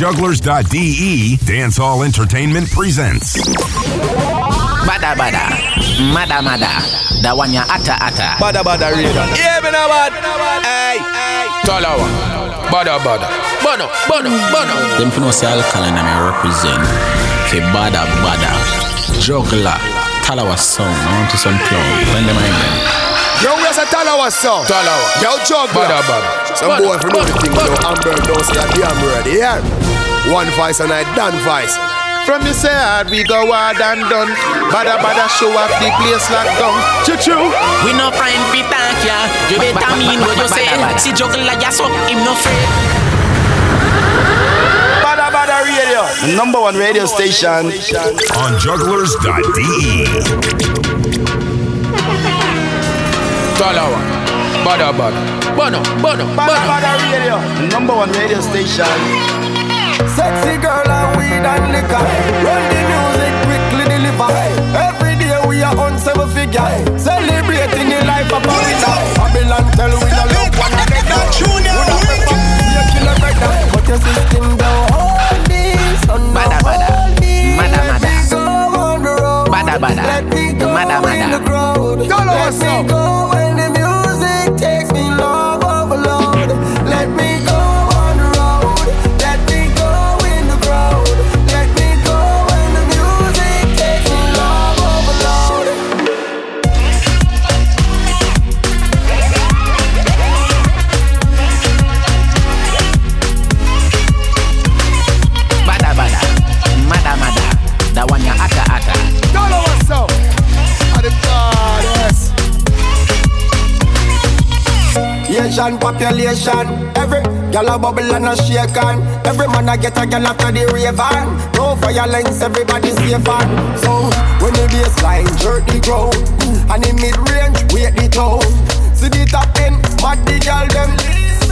jugglerz.de, Dancehall Entertainment presents. Badda badda, mada mada, the one ya ata ata. Badda badda reader. Yeah, me no bad. Hey, hey. Talawah. Badda badda. Bono, bono, bono. Them for no say alkaline and I represent. Ke bada bada. Juggler. Talawah song. I want to some clown. When them I them. Yo, we a Talawah song. Talawah. Yo, juggler. Badda badda. Some boy for know the thing. Yo, Amber don't say a damn ready. Yeah. One voice and I done voice. From the side we go hard and done. Badda badda show up the place locked down. Choo choo. We no friend fi thank ya. You better mean what you say. See juggler like ya so him no afraid. Badda badda radio. The number one radio station. On jugglerz.de. Talawah. Badda badda. Bono, bono, bada bada radio. The number one radio station. Sexy girl and weed and liquor. Run the music quickly deliver. Every day we are on seven figure. Celebrating the life of a winner. Babylon tell we no look one another. Would have prefer be a killer brother, but your system don't hold this. So no Bada, bada. hold me. Mada, Let me go on the road. Bada, bada. Let me go Mada, in the crowd. Tell Let us me go Asian population. Every gal a bubble and a shake on. Every man a get a gal after the rave on. No violence, everybody safe on. So when the baseline jerk the ground mm, and the mid range wait the tone. See the top end, mad the gal them.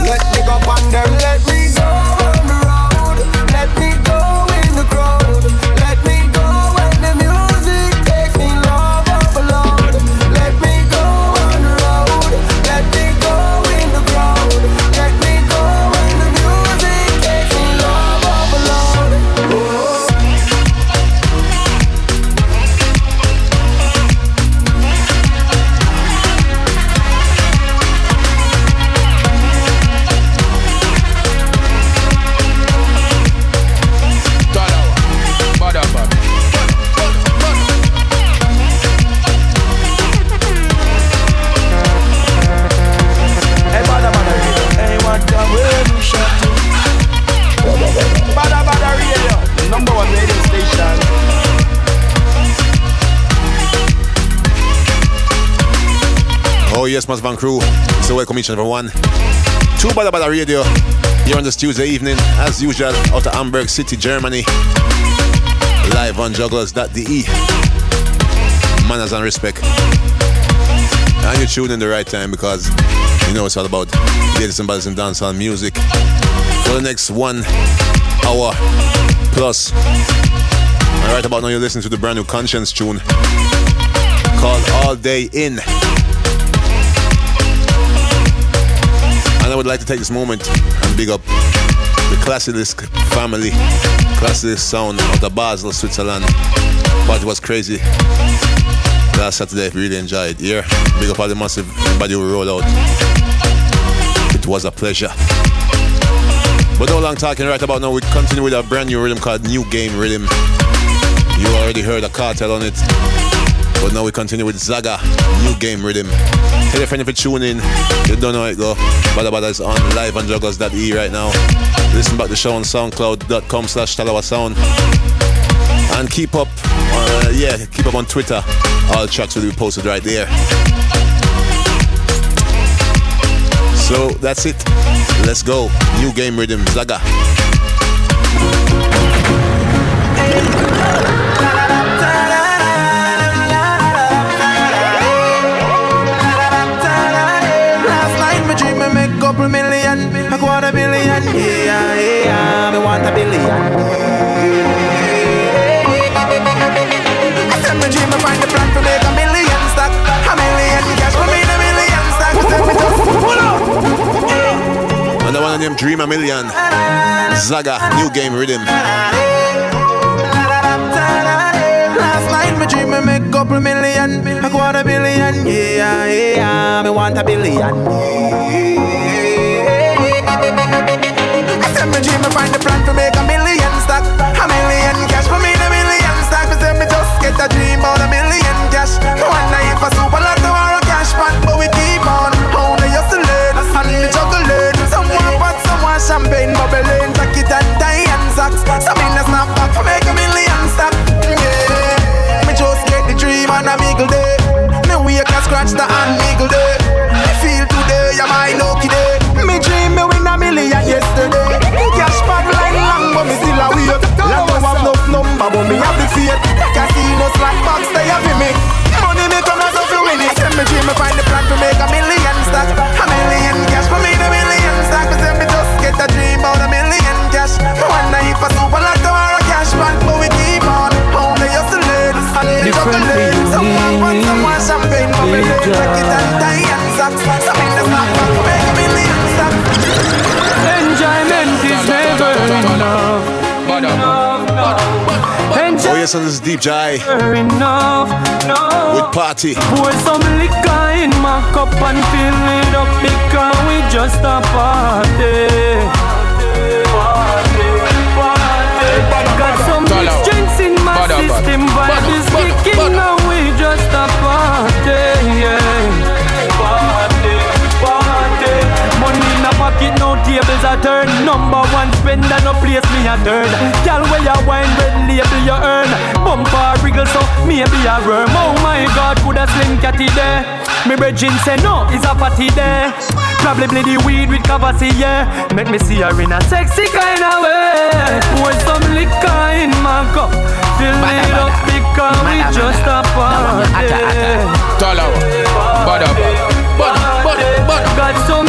Let me go on them, let me Van Crew. So welcome each and every one to Badda Badda Radio here on this Tuesday evening, as usual, out of Hamburg City, Germany. Live on jugglerz.de. Manners and respect. And you tune in the right time because you know it's all about ladies and brothers and dancehall music. For the next one hour plus. And right about now, you're listening to the brand new Conscience tune called All Day In. And I would like to take this moment and big up the Classilisk family, Classilisk sound out of Basel, Switzerland. But it was crazy. Last Saturday, really enjoyed. Yeah, big up all the massive who roll out. It was a pleasure. But no long talking right about now. We continue with a brand new rhythm called New Game Rhythm. You already heard a cartel on it. But now we continue with Zagga, New Game Rhythm. Your friend if you tune in, you don't know it go. Badda Badda is on live on jugglerz.de right now. Listen back to the show on soundcloud.com slash Talawah Sound. And keep up, uh, yeah, keep up on Twitter. All tracks will be posted right there. So that's it. Let's go. New Game Rhythm, Zagga. Dream a Million. Zagga, new game rhythm. Last night me dream me make couple million, a quarter billion, yeah, yeah, me want a billion. I said me dream me find the plan to make a million stack, a million cash for me, the million stack. Me say me just get a dream about a million cash. One night for super and. Some in the snap back for make a million stack. Yeah, me just get the dream and a eagle day. Me wake and scratch the hand eagle day. Me feel today, I'm my lucky day. Me dream me win a million yesterday. Cash pad line long, but me still a wait. Like no have enough number, but me have the faith. Casino slack box, they have me. Me Enjoyment is never enough. Oh yes, and this is Deep Jai enough. No. with Party. Pour some liquor in my cup and fill it up because we just a party. Party, party. Got some mixed drinks in my system, tables a turn. Number one spender, no place me a turn. Girl, where you wine, red label you earn. Bumper wriggle, so maybe a worm. Oh my God, could a slim catty there? Me brethren say no, it's a party there. Probably the weed with Cavassi, yeah. Make me see her in a sexy kind of way. Pour some liquor in my cup. Fill it up because we just a party. Got some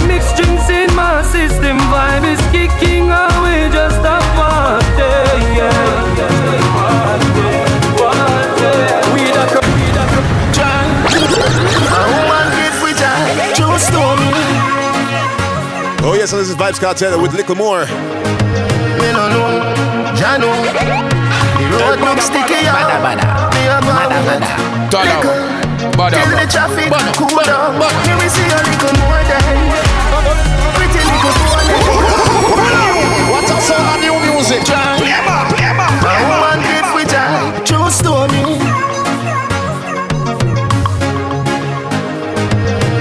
system. Vibe is kicking away, just a party. Yeah. Party, party. We the cr- we the cr- A woman give we joy, true. Oh yes, and this is Vybz Kartel with Little More. Me no know, Jah know. The road look sticky, yeah. Me a go with little. Till the traffic cool down. Me we see a little more than pretty little boy. What a sound of new music. Play more, play more, A woman give we joy, true story.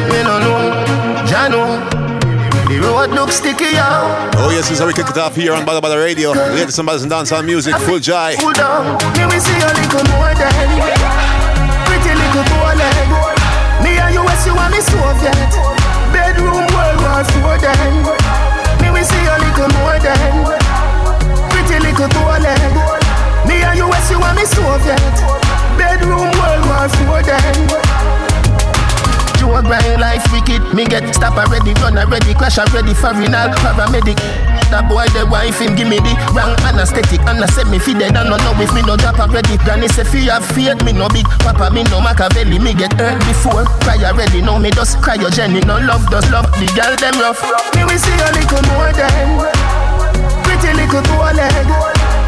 Me no know, know. The road look sticky, yeah. Oh yes, this is how we kick it off here on Badda Badda Radio. Latest and baddest and dancehall music, full jai. Cool down. Me we see a little more than pretty little boy leg. Me and you, you and me Soviet. Bedroom World War Four then. Little more than pretty little boy leg. Me and you, you and me Soviet. Bedroom World War Four then. Joe grind life wicked. Me get stop already, run already, crash already, foreigner, paramedic. That boy, the wife, him give me the wrong anesthetic. And I said me feed dead, and no know if me no drop already. Granny say fi have faith, me no big. Papa, me no Machiavelli, me get hurt before. Cry already, now me just cryogenic. No love, does love, the girl them rough. Me we see a little more than pretty little boy leg.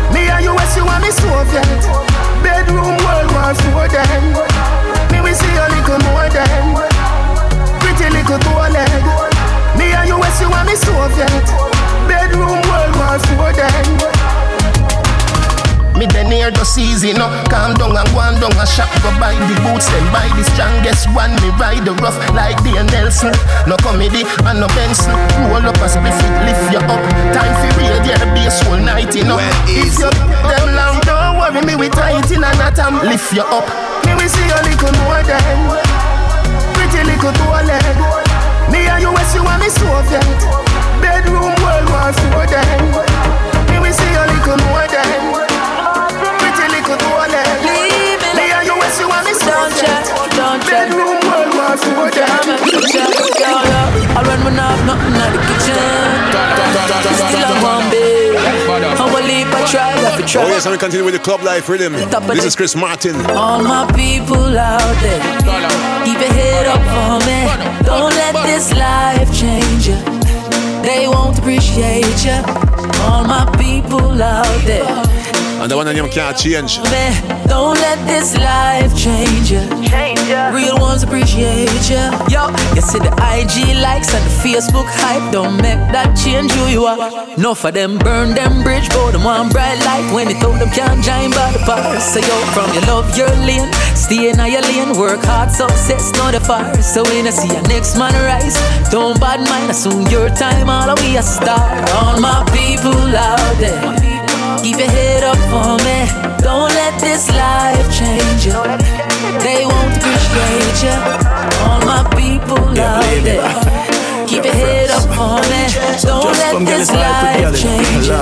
Me and you, you and me Soviet. Bedroom World War Four then. Me we see a little more than pretty little boy leg. Me and you, you and me Soviet. Bedroom World War Four then. Me then near the season, no. Calm down and go on down a shop. Go buy the boots, then buy the strongest one. Me ride the rough like the Nelson. No comedy and no Benson Roll up a spliff it, lift you up. Time for radio, bass whole night, you know. If you them long, don't worry me, we tight in and that am lift you up. Me we see a little more than Pretty little boy leg Me and you, you and me Soviet Bedroom World War Four then Me we see a little more than Pretty little boy leg Me and you, you and me Soviet Bedroom World War Four then I run when I have nothing in the kitchen. Still I'm one bed. I will leave, I try, I fi try. Oh yes, and we continue with the club life rhythm. This is Chris Martin. All my people out there, keep your head up for me. Don't let this life change you. They won't appreciate you. All my people out there. And the one of them can't change. Don't let this life change you. Real ones appreciate you. Yo, you see the IG likes and the Facebook hype. Don't make that change who you are. No for them burn them bridge, but them one bright light when they told them can't join by the power. So yo, from your love your lane, stay in your lane, work hard, success not the fire. So when I see your next man rise, don't bad mind, assume your time, all the way a star. All my people out there. Keep your head up for me. Don't let this life change you. They won't appreciate you. All my people out there. Keep your head up for me. Don't let this life change you.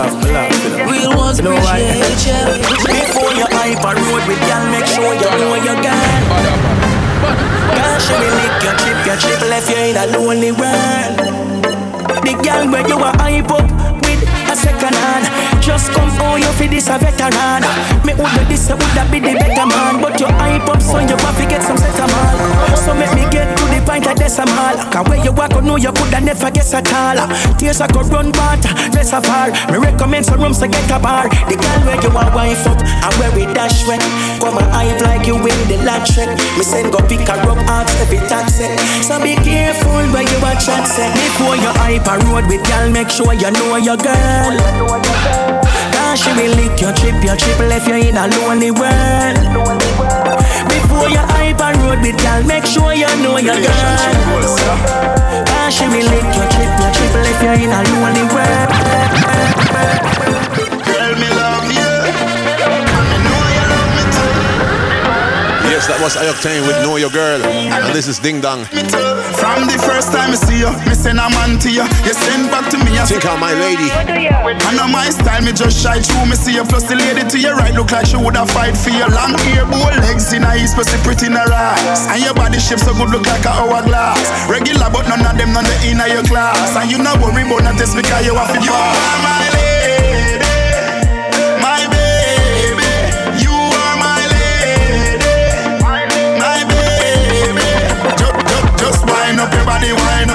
Real ones appreciate you. Before you hype a road with y'all, make sure you know you got. Girl, she will lick your chip, your chip left you in a lonely world. The gang where you are hype up with a second just come oh you for this a veteran. Me woulda this a woulda be the better man. But you hype up so you to get some set man. So make me get to the point of decimal Cause where you walk, I know you coulda never guess at all. Tears a go run water, dress a far Me recommend some rooms to get a bar. The girl where you are wife up And where we dash wet Come and hype like you win the lottery. Me send go pick a rub ask every taxi So be careful where you are chat set Before you hype a road with girl Make sure you know your girl Cause she will lick your trip, your trip left you in a lonely world. Before you hype and road with girl, make sure you know your girl. Cause she will lick your trip, your trip left you in a lonely world. That was Ayok with Know Your Girl. And this is Ding Dong. From the first time I see you, me send a man to you. You send back to me. I think I'm my lady. I know my style, me just shy through. Me see you plus the lady to your right look like she woulda fight for your Long hair, bow legs in her east, pussy pretty in her eyes. And your body shape so good, look like a hourglass. Regular, but none of them none the inner your class. And you not worry about not this because you have to. You are my lady,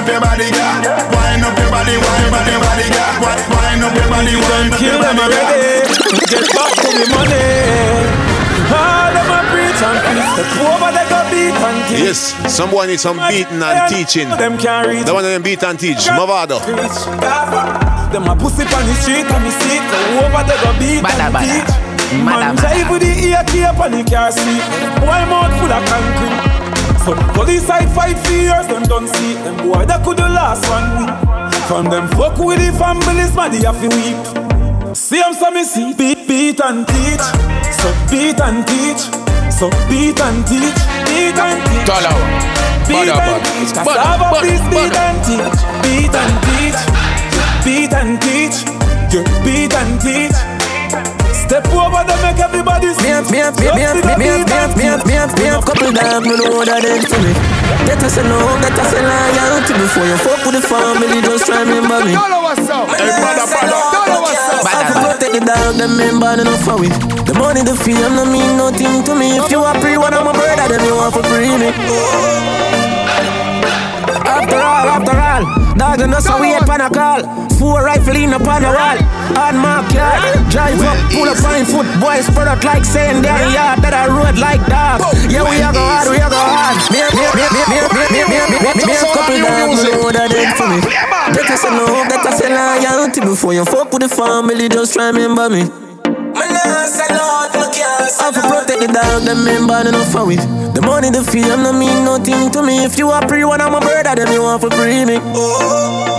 up your body, girl. Wind up your body, wind up your body, girl. Wi- Wind up your body, wind up your body, girl. already. Get back to me money. All them a preach and preach. The poor they go beat and teach. Yes, some boy need some beating and teaching. Them can't reach. The one of them beat and teach. Mavado. Preach. Them a pussy on the street and me see it. So over they go beat Bada, and teach. Bada, Man bada. drive with the ear cape and the car seat. Boy mouth full of concrete. So police side fight for years, them don't see. Them boy that could the last one week. From them fuck with the families, man, they have to weep. See them so me see beat, beat and teach. So beat and teach. So beat and teach. Beat and teach. Dollar. Beat and teach. Cassava please beat and teach. Beat and teach. Beat and teach. Yeah, beat and teach. Step over them, make everybody see. Me up, me up, me up, me up, me up, me up, me up, couple them, you know that them to me. That I say no, that I say loyalty before you fuck with the family, just remember me. Tell us up, hey brother, brother, tell us up. I can the dog, them member, no for we. The money, the fame, no mean nothing to me. If you are free, one of my brother, then you are for free me. After all, after all dog and us we up on a call. Four rifle in upon the wall. Hard mark yard, drive up, pull up on foot. Boys spread out like saying their yard that I road like dog. Yeah, we are go hard, we are go hard. Me, me, me, me, me, me, me, me, me, me, me, a couple dogs, no that them for me. A love, get us a loyalty before you fuck with the family. Just remember me. I for protect the dog, them member enough for we. The money, the fame, no mean nothing to me. If you are free, one of my brother, then you want for free me.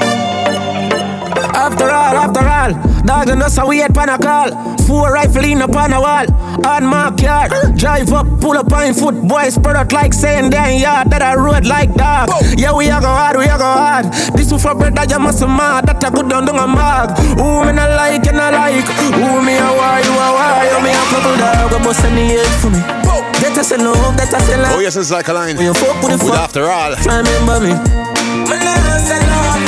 After all, after all, dog and us a wait pan a call. Four rifle in upon a wall. on my yard, drive up, pull up on foot. Boys spread out like saying damn yard that I road like dog. Yeah, we a go hard, we a go hard. This one for brother, you must mad. That a good down down a mag. Who me not like and I like. Who me a why, you a why. You me a couple dog, a bust in the head for me. Get us a love, get us a love. Oh, yes, it's like a line. When you fuck with the fuck, after all. try remember me.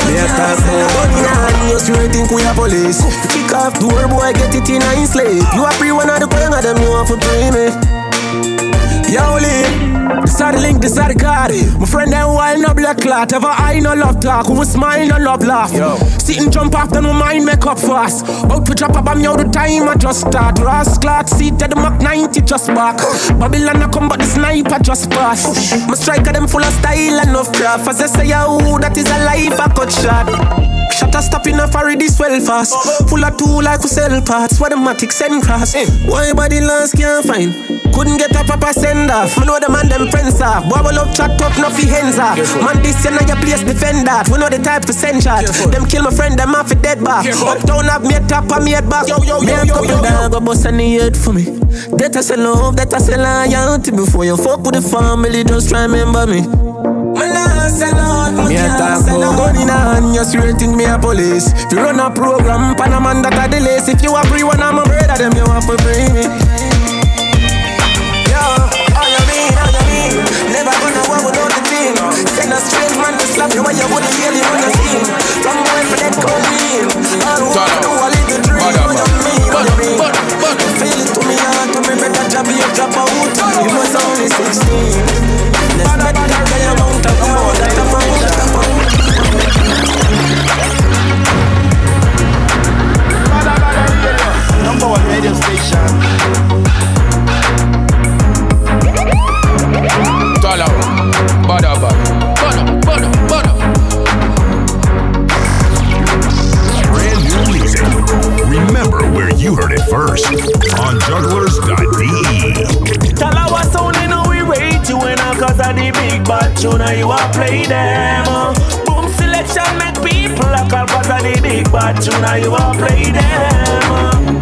Me a talk about money now, you still think we a police Kick off door, boy, get it in a slave. You a free one of the queen of them, you want to pray me Yo, Lee, this are the link, this are the card. My friend, them wild no black clot. Ever I no love talk, who smile no love laugh. Yo. Sit and jump after no mind make up fast. Out to drop a bomb, yo, the time I just start. Ross clock, seat at the Mach 90 just back. Babylon I come, but the sniper just pass. My striker, them full of style and of craft. As I say, yo, that is a life I cut shot. Shut a stop in a furry this well fast. Full of tool like we sell parts. What the matic send cross. Why body last can't find? Couldn't get a proper send off. Me know the man them friends off. Boy, we love chat up, no fi hands off. Man, this know your place defend that. We know the type to send shot. Them kill my friend, them off a dead back. Uptown have me a top and me a back. Yo, yo, yo, yo, yo, yo. Go bust any head for me. That I say love, that I say loyalty. Before you fuck with the family, just try remember me. Me a talk about gun in hand, you straight in me a police. If you run a program, pan a man that a delay. If you a free one, I'm a brother, them you want to free me. Man to you when you would hear him on the scene. From going for that come in. All who want to do a little dream, what you mean, what you mean. Feel it to me heart, to me better drop you drop out. You was only 16. Let's make that guy amount of more that amount, that amount. Number one radio station. First on jugglerz.de. Talawah sound in a we rate you in a cause of the big bad tune you a play them. Boom selection make people a call cause of the big bad tune you a play them.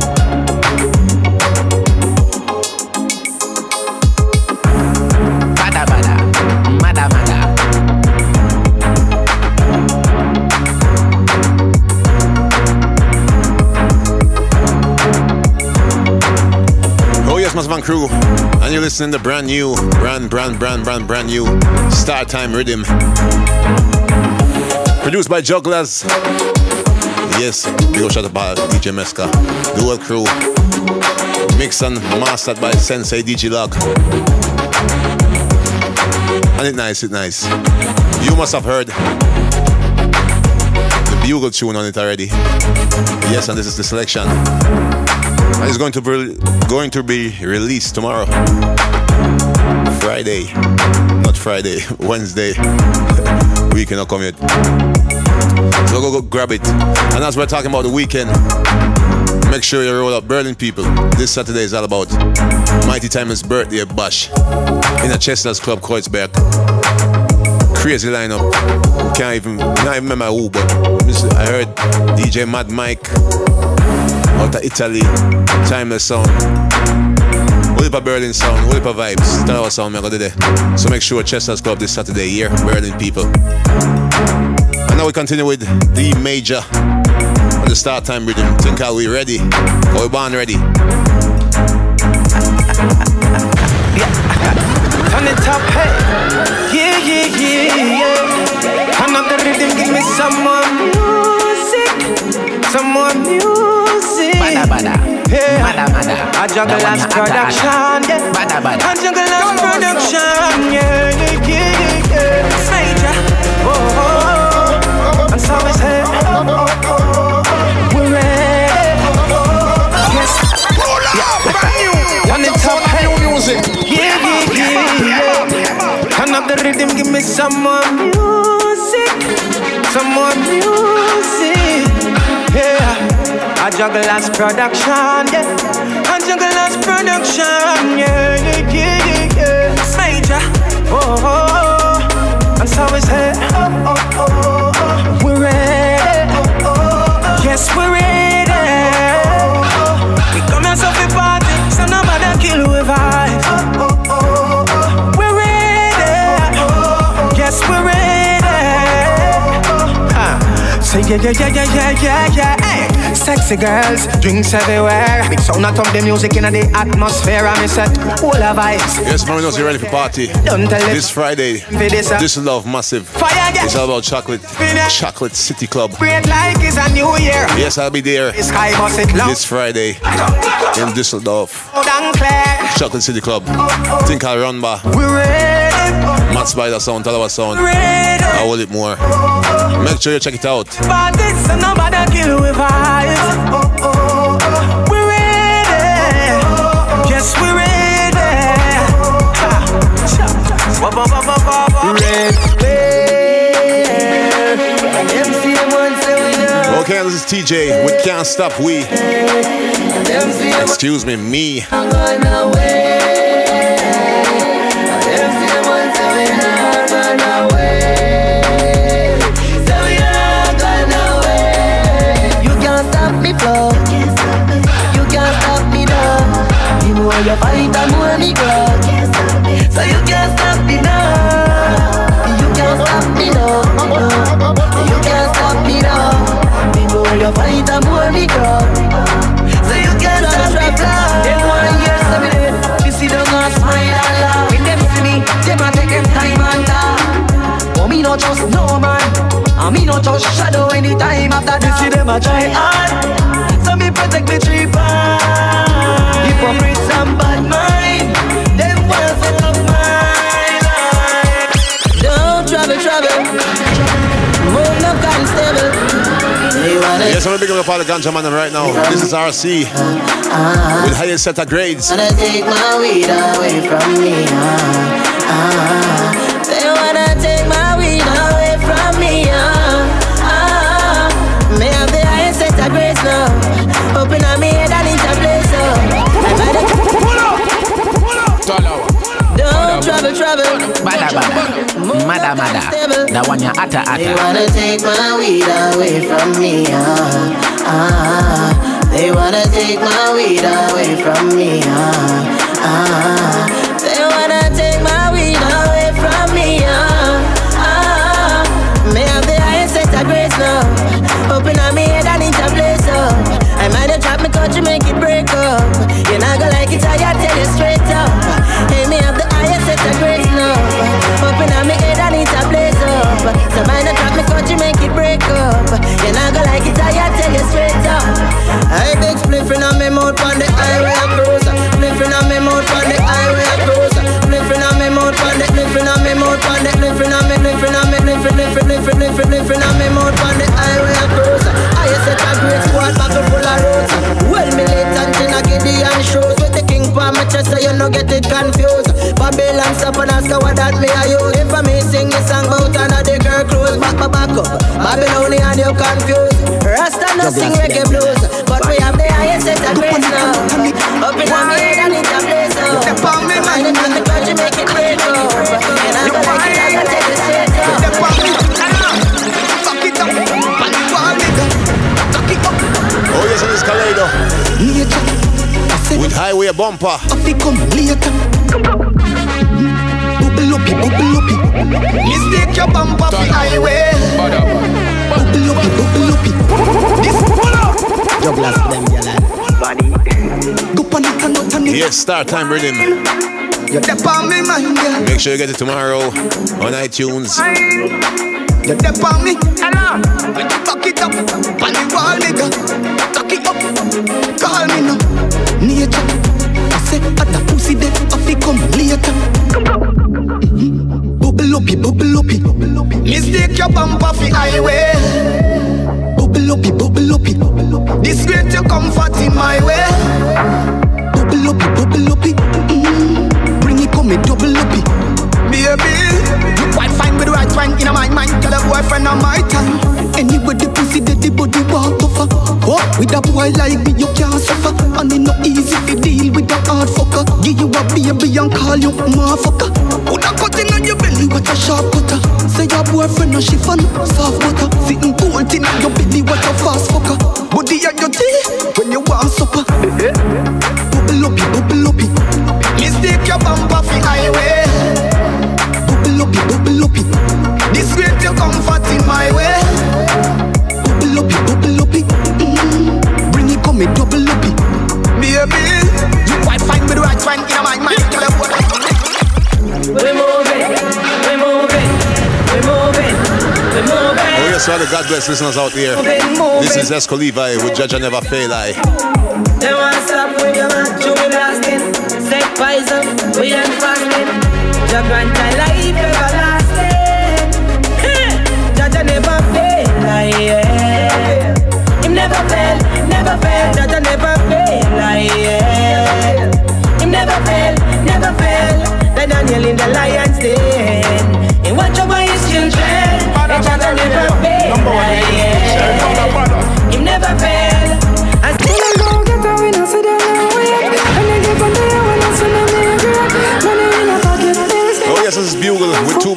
Crew, and you're listening to brand new, brand, brand, brand, brand, brand new Star Time Rhythm, produced by Jugglerz. Yes, big up shout out by DJ Meska, whole crew, mixed and mastered by Sensei DJ Log. And it nice, it nice. You must have heard the bugle tune on it already. Yes, and this is the selection. It's going to be going to be released tomorrow. Friday. Not Friday, Wednesday. we cannot come yet. So go, go grab it. And as we're talking about the weekend, make sure you roll up Berlin people. This Saturday is all about Mighty Timeless birthday bash in a Chester's Club Kreuzberg. Crazy lineup. Can't even not even remember who, but I heard DJ Mad Mike out of Italy, Timeless Sound. Whole Berlin sound, whole vibes. Tell our sound, me go there. So make sure Chester's Club this Saturday here, Berlin people. And now we continue with the major on the start time rhythm. Think are we ready? Are we born ready? On the top, hey. Yeah, yeah, yeah, yeah. The rhythm, give me some more music. Some more music. Bada bada. Yeah. Mada mada. A juggle That one as a- a- a- production, yeah. Bada bada. A juggle as production, yeah, yeah, yeah, yeah. Major, oh, oh, oh. And so is it. We're ready. Yes. Yeah. On the top, hey. Yeah, yeah, yeah, yeah. Turn up the rhythm, give me some more music. Some more music. A Jugglerz production, yeah. A Jugglerz production, yeah, yeah, yeah, yeah. Major, oh, oh, oh. And so is it. Oh, oh, oh, oh. We're ready. oh, oh, oh, oh. Yes, we're ready. We come here so we party, so nobody kill we vibe. We're ready. Yes, we're ready. Uh, Say yeah, yeah, yeah, yeah, yeah, yeah, yeah. Hey. Sex Classy girls, drinks everywhere. Big sound of the music in the atmosphere. I miss it. All of vibes. Yes, Marinos, you ready for party? Don't tell This Friday, this, uh, this love massive. Fire. It's all about chocolate. Chocolate City Club. Great like it's a new year. Yes, I'll be there The sky bust it loud. this Friday in Düsseldorf. Chocolate City Club. Think I'll run by. We Spider Sound, Talawah Sound. I will it more. Make sure you check it out. We we. Okay, this is TJ with Can't Stop We. Excuse me, me. And me no trust shadow anytime after this. See them a try hard. So me protect me tree part. Hypocrites and bad mind. Them want set up my life. Don't travel, travel. Move no constable. They wanna Yes, I'm gonna big up all the ganja man right now. This is RC with highest set of grades. Wanna take my weed away from me, ah, ah. Mada mada. That one ya ata They wanna take my weed away from me, ah, ah. They wanna take my weed away from me, ah, ah. Bumper. Fi come later. Bubble up, bubble up. Mistake your bumper fi highway. Bubble up, bubble up. This pull up. Them gyal. Body. Go pan it and not on. Yes, Star Time Rhythm. You dep on me mind, girl. Make sure you get it tomorrow on iTunes. You dep on me. Hello. When you fuck it up, pan the wall, nigga. Tuck it up. Call me now. Nature. Say, at the pussy there, I fi come later. Mhm. Bubble up, bubble up. Mistake your bumper fi highway. Bubble up, bubble up. This great your comfort in my way. Bubble up, bubble up. Mm. Bring it, come me double up. Baby, with wine in my mind. Tell a boyfriend on my time. Anyway, the pussy that the body walk over. Oh, with a boy like me, you can't suffer. And it no easy to deal with a hard fucker. Give you a baby and call you motherfucker. Put a cut in on your belly, what a sharp cutter. Say your boyfriend no she fun, soft butter. Sitting cold in your belly, what a fast fucker. Body on your teeth when you want supper. Eh, eh? The God bless. Listeners out here. This is Esco with Judge I Never Fail I. Daniel in the lion's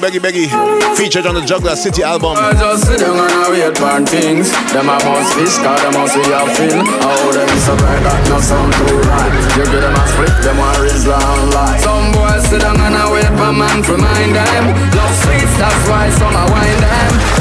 Beggy Beggy featured on the Jugglerz City album. I just sit down and I wait for things. Them a must fish, cause them must be a fin. How them so bright that no sound too right. You get them a split, them a rizla and lie. Some boys sit down and I wait for man to mind them. Love sweets, that's why some a wine them.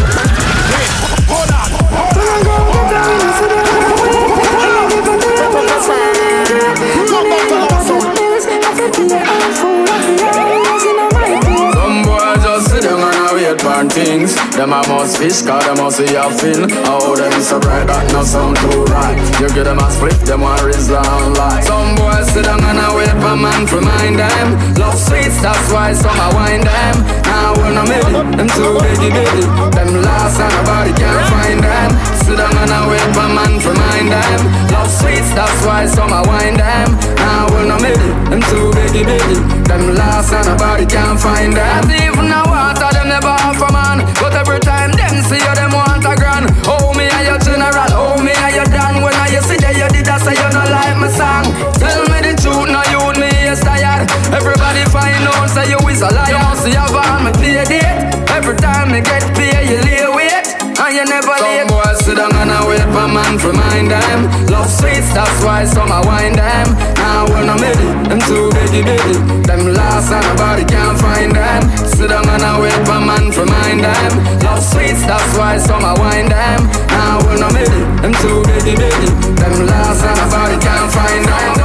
Things. Them a must fish, cause them must see a fin. How them so bright that no sound too right. You get them a split, them a rizla and lie. Some boys sit down and I wait for man to mind them. Love sweets, that's why some a wine them. Now when I'm in it, them too biggie biggie. Them lost and nobody can find them. Sit down and I wait for man to mind them. Love sweets, that's why some a wine them. Now when I'm in it, them too biggie biggie. Them lost and nobody can find them. Even now water them never offer man. But every time them see you, them want a grand. Oh me are your general, oh me are your dan. When I you see that you did, I say you not like my song. Tell me the truth, now you me is tired. Everybody find out, say you is a liar. You must have all me pay date. Every time me get paid, you lay wait. And you never late. Some boys sit down and I wait for man to mind them. Love sweets, that's why some I wind them. Now when I'm it, them too biggie biggie. Them lost and nobody can't find them. Sit down and I wait for man to mind them. Love sweets, that's why some I wind them. Now when I'm in it, them too biggie biggie. Them lost and nobody can find them.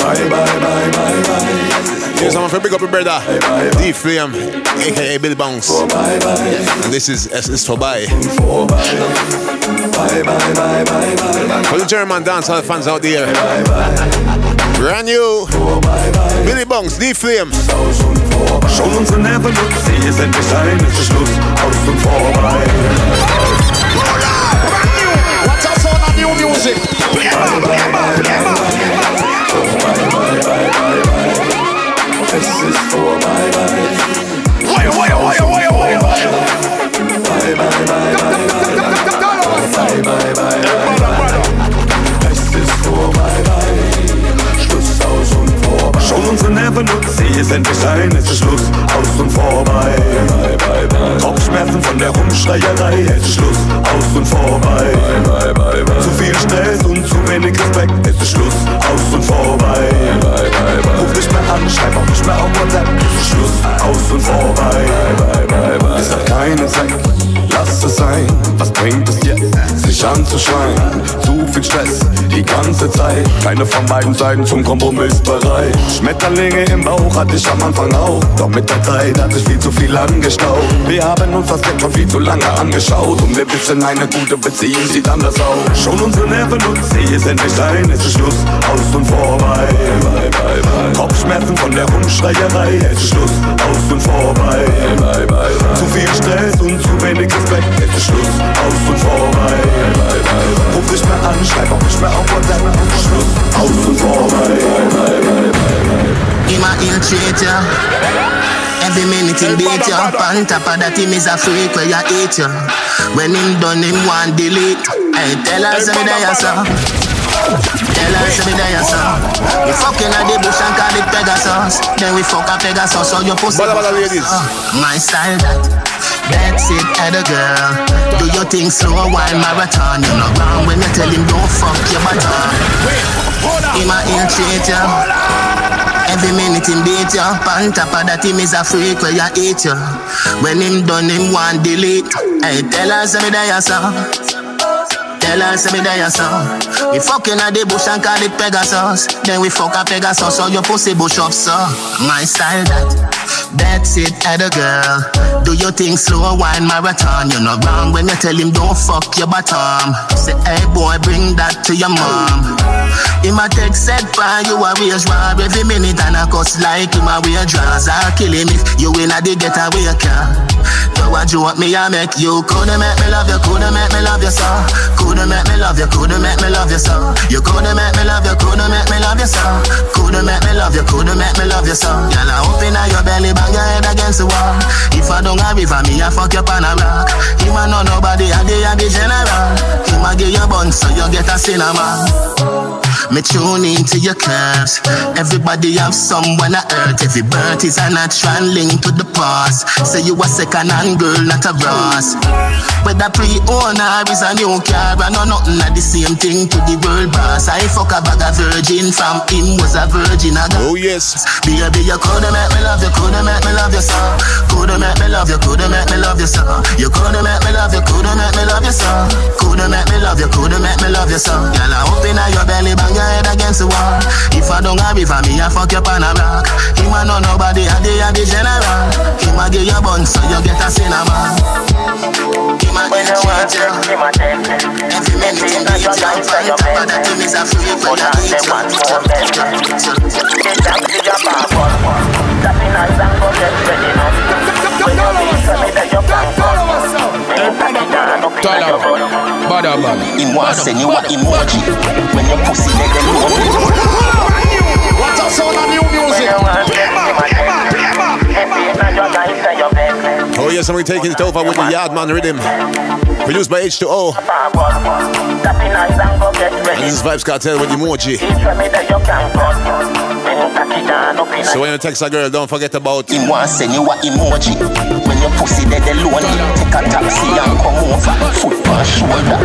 Bye bye bye bye bye. Here's someone for big up your brother, D Flame, aka Bill Bounce. And this is S is for bye. For the German dancehall fans out there. Brand new. Billy Bounce, D Flame. Schon unsere Nerven und sie ist endlich ein, es ist Schluss, aus und vorbei. Beiden Seiten zum Kompromiss bereit. Schmetterlinge im Bauch hatte ich am Anfang auch. Doch mit der Zeit hat sich viel zu viel angestaut. Wir haben uns das jetzt schon viel zu lange angeschaut. Und wir wissen, eine gute Beziehung sieht anders aus. Schon unsere Nerven und sie ist endlich ein, es ist Schluss, aus und vorbei. Bye, bye, bye. Kopfschmerzen von der Rumschreierei, es ist Schluss, aus und vorbei. Zu viel Stress und zu wenig Respekt, es ist Schluss, aus und vorbei. Ruf nicht mehr an, schreib auch nicht mehr auf WhatsApp, Schluss, aus und vorbei. Him a infiltrate ya. Every minute him beat ya. On top of that him is a freak where you eat ya. When him done him want delete. Hey tell say me there sir. Tell say me there sir. We fucking at the bush and call it Pegasus. Then we fuck a Pegasus so your pussy bada, ladies. My style that That's it, at a girl Do your thing slow while marathon You not wrong when you tell him don't fuck your button Him a infiltrate ya Every minute him beat ya On top of that him is a freak where you eat ya When him done him want delete Hey tell say me sir tell her say me there so. We fucking at the bush and call it Pegasus. Then we fuck a Pegasus so your pussy bush up so. My style that. That's it, at a girl. Do your thing slow wine marathon. You're not wrong when you tell him don't fuck your bottom. Say, hey boy, bring that to your mom. Him a text said fine, you a wage rob every minute and I cuss like him a wear draws. I'll kill him if you win a the getaway car. You a joke me, I make you coulda make me love you, coulda make me love you so. Coulda make me love you, coulda make me love you so. You coulda make me love you, coulda make me love you so. Coulda make me love you, coulda make me love you so. Girl, I open your belly, bang your head against the wall. If I don't have river, me I fuck you on a rock. Him a know nobody, I dey a the general. Him a give you bun so you get a cinema. Me tune into your curves. Everybody have someone on earth. Every birth is a natural link to the past. Say you a second hand girl, not a Ross. Whether pre-owner is a new car, I know nothing at the same thing to the world boss. I fuck a bag of virgin from him was a virgin. I oh yes. Baby, you coulda make me love you, coulda make me love you so. Coulda make me love you, coulda make me love you so. You coulda make me love you, coulda make me love you so. Coulda make me love you, coulda make me love you so. Girl, I open uh, your belly, bang your head against the wall. If I don't have it for me, I fuck you on a rock. Him a know nobody, I dey a the general. Him a give you bun so you get a cinema. Him a give you ginger. Every minute him give you time for it. But that him is a free when I eat Tala, bada bada. Him want send you a emoji when your pussy let them know. What's up, sound of new music? Oh yes, and we're taking it over with the Yardman rhythm. Produced by H2O. And this is Vybz Kartel with emoji. So when you text a girl, don't forget about Him want send you a emoji when your pussy dead alone. Take a taxi and come over. Foot on shoulder,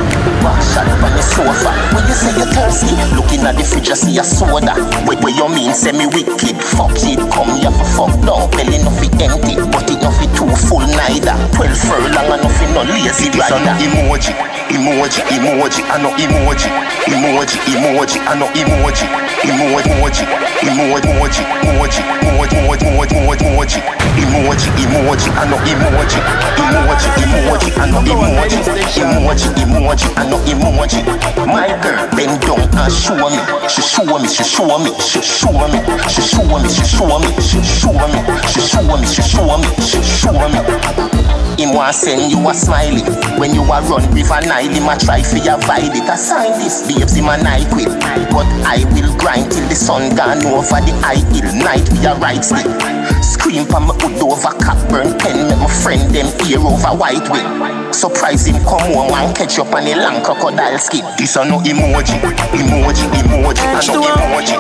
back shot on the sofa. When you say you're thirsty, looking at the fridge, you see a soda. Wait, what you mean? Say me wicked. Fuck it, come here for fuck down. Belly no fi empty, but it no fi too full neither. Twelve furlong and nothing no lazy rider. Emoji, emoji, emoji, I know emoji, emoji, emoji, I know emoji, emoji, emoji, emoji, emoji, emoji, emoji, emoji, emoji, emoji, emoji, emoji, I know emoji, emoji, emoji, I know emoji, emoji, emoji, I know emoji. My girl bend down and uh, show me, she show me, she show me, she show me, she show me, she show me, she show me, she show me, she show me, she show me. Him want send you a smiley. When you a run with a Nile Him a try fi avoid it. A scientist babes him a night quit But I will grind till the sun gone over the high hill Night we a right. Stick Scream pa me hood over Cockburn pen Make my friend them ear over white wing. Surprise him come home and catch up on a long crocodile skin. This a no emoji Emoji, emoji, I no emoji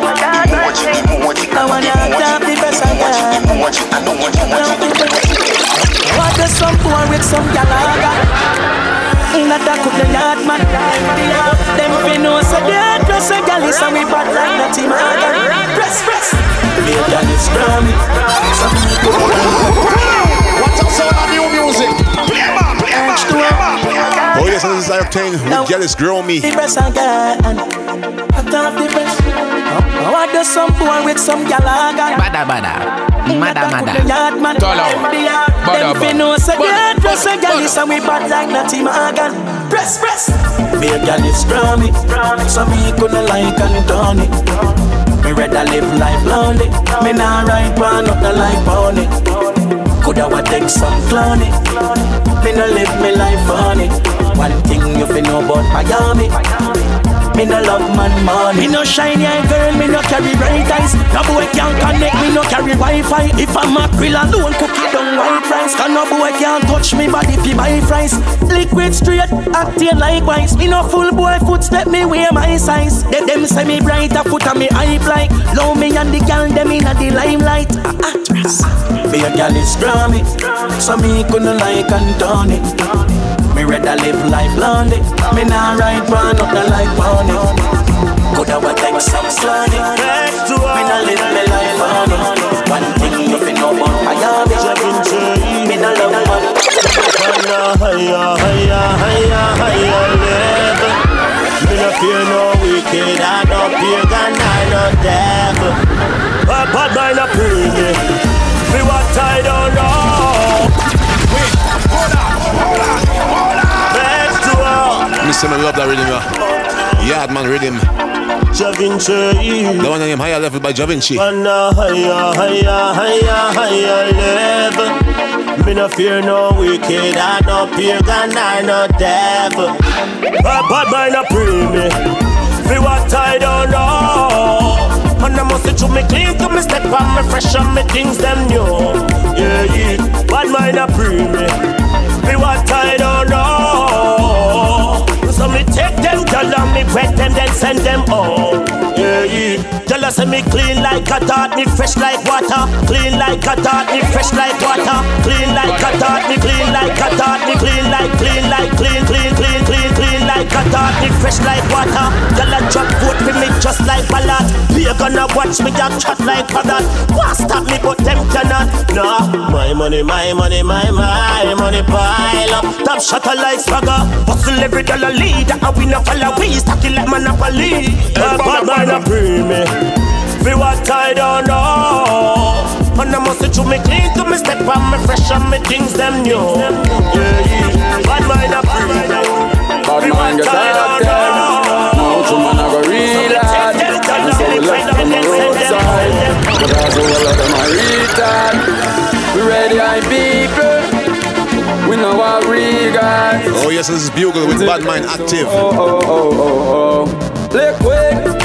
Emoji, emoji, I no emoji Emoji, emoji, I no emoji What does some boy with some galaga? Inna da cook the yard man Them fi know say they hard dress a gal is and we bad like Natty Morgan Press, press. Me a gal is Grammy What's up, sound of new music? Play play play. Oh yes, this is our thing with Gillis Grow Me. The best I got I the best What does some boy with some galaga? Bada bada. Mada mada. Tolo. Bada, Them fi bada. know say they Bada, a bada, gal bada. is and we bad like Natty Morgan. Press, press. Me a gal is Grammy So me couldn't like and done it. Me rather live life lonely. Me nah ride one up the life pony Coulda wa take some clowny Me no live me life funny One thing you fi know about Miami me no love man money. Me no shiny eye girl, me no carry bright eyes. No boy can connect, me no carry Wi-Fi. If I'm a grill alone, cookie down white rice. Cause no boy can touch me body fi buy fries. Liquid straight, acting likewise. Me no full boy footstep, me wear my size. They them say me bright, I put on me hype like. Love me and the girl, them inna the limelight. Ah, ah, a actress. Be a gal is Grammy, so me couldn't like and turn it. Me rather live life lonely. Me nah ride one up the like pony. Coulda wa take some slowly. Me nah live me life lonely. One thing you fi know about Miami. Me nah love man. higher, higher, higher, higher level. fear no wicked, I no pagan, I no devil. But bad mind a pray me. Me what I don't. Mr. Man, love that rhythm, yeah. Yardman rhythm. Jahvinci. The one named Higher Level by Jahvinci. On a uh, higher, higher, higher, higher level. Me no fear no wicked, I no pagan, I no devil. But bad mind a pray me. Me what I don't know. And I must to me clean to me step on me fresh on me things them new. Yeah, yeah. Bad mind a pray me. Me what I don't me take them, girl, and me wet them, then send them home. Yeah, yeah. Girl, say me clean like a tart, me fresh like water. Clean like a tart, me fresh like water. Clean like a tart, me clean like a tart, me clean like, clean like, clean, clean, clean, clean, clean like a tart, me fresh like water. Girl, I drop foot for me just like ballad. Be gonna watch me a chat like that. Want stop me, but them cannot. Nah, my money, my money, my my money pile up. Top shutter like swagger. Hustle every dollar lead. And we no follow we stack it like monopoly. Bad man a pray me. Me what I don't know. And I must say to me clean to me step on me fresh on me things them new. Yeah, yeah. Bad mind a pray me. Bad man get out them. Now two man a go real hard. And so we left from the roadside. But as all of them are retard. We ready, high people. We know our regard. Oh, yes, this is Bugle with Bad Mind Active. Oh, oh, oh, oh, oh. Liquid.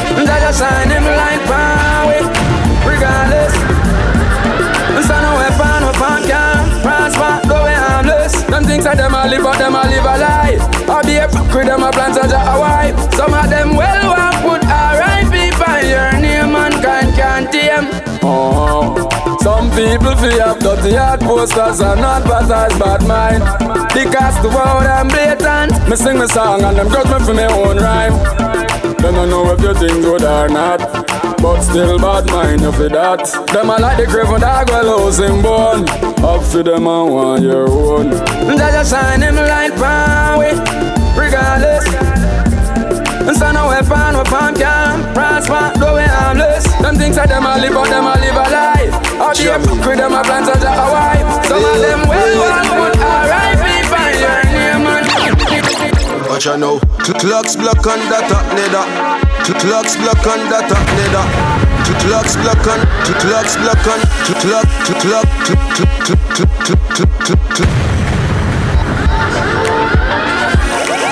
Jaja shine him like power. Regardless. Son no weapon, no fan can prosper, go we harmless. Them things that them a live, but them a live a lie. I be a fuck with them a plan such a wife. Some of them well want put R.I.P. by your name, mankind can't tame. Oh, some people feel have dirty heart posters and advertise bad mind. Because the world I'm blatant. Me sing me song and them judge me for my own rhyme. Them I know if you think good or not. But still bad mind you for that. Them I like the craven dog well losing bone. Up for them I want your own. Jaja shine him light power. Regardless. And so no weapon, palm can prosper, though we harmless. Them things that them a live, but them a live a lie. All the with them a plan such a wife. Some of them Watch you know, clocks block on that up nether. Clocks block on that up nether. Clocks block on, clocks block on, clock, clock,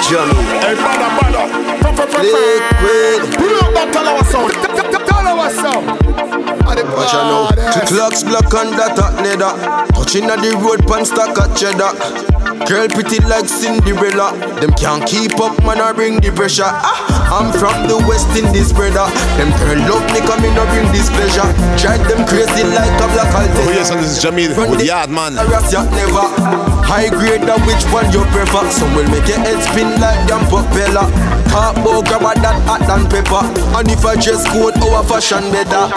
Johnny. Hey, bada, bada. Liquid. Pull up that Talawah sound. Talawah sound. Watch you know, clocks block on that up nether. Touching at the road, pan stack a cheddar. Girl pretty like Cinderella. Them can't keep up, man. I bring the pressure. Ah, I'm from the West Indies, brother. Them girl love me, come in, I bring this pleasure. Drive them crazy like a black Oh, yes, and this is Jahmiel with Yardman. Ras never. High grade, that which one you prefer? Some will make your head spin like damn propeller. Talk about grab a that hot than pepper. And if I dress code, our fashion better.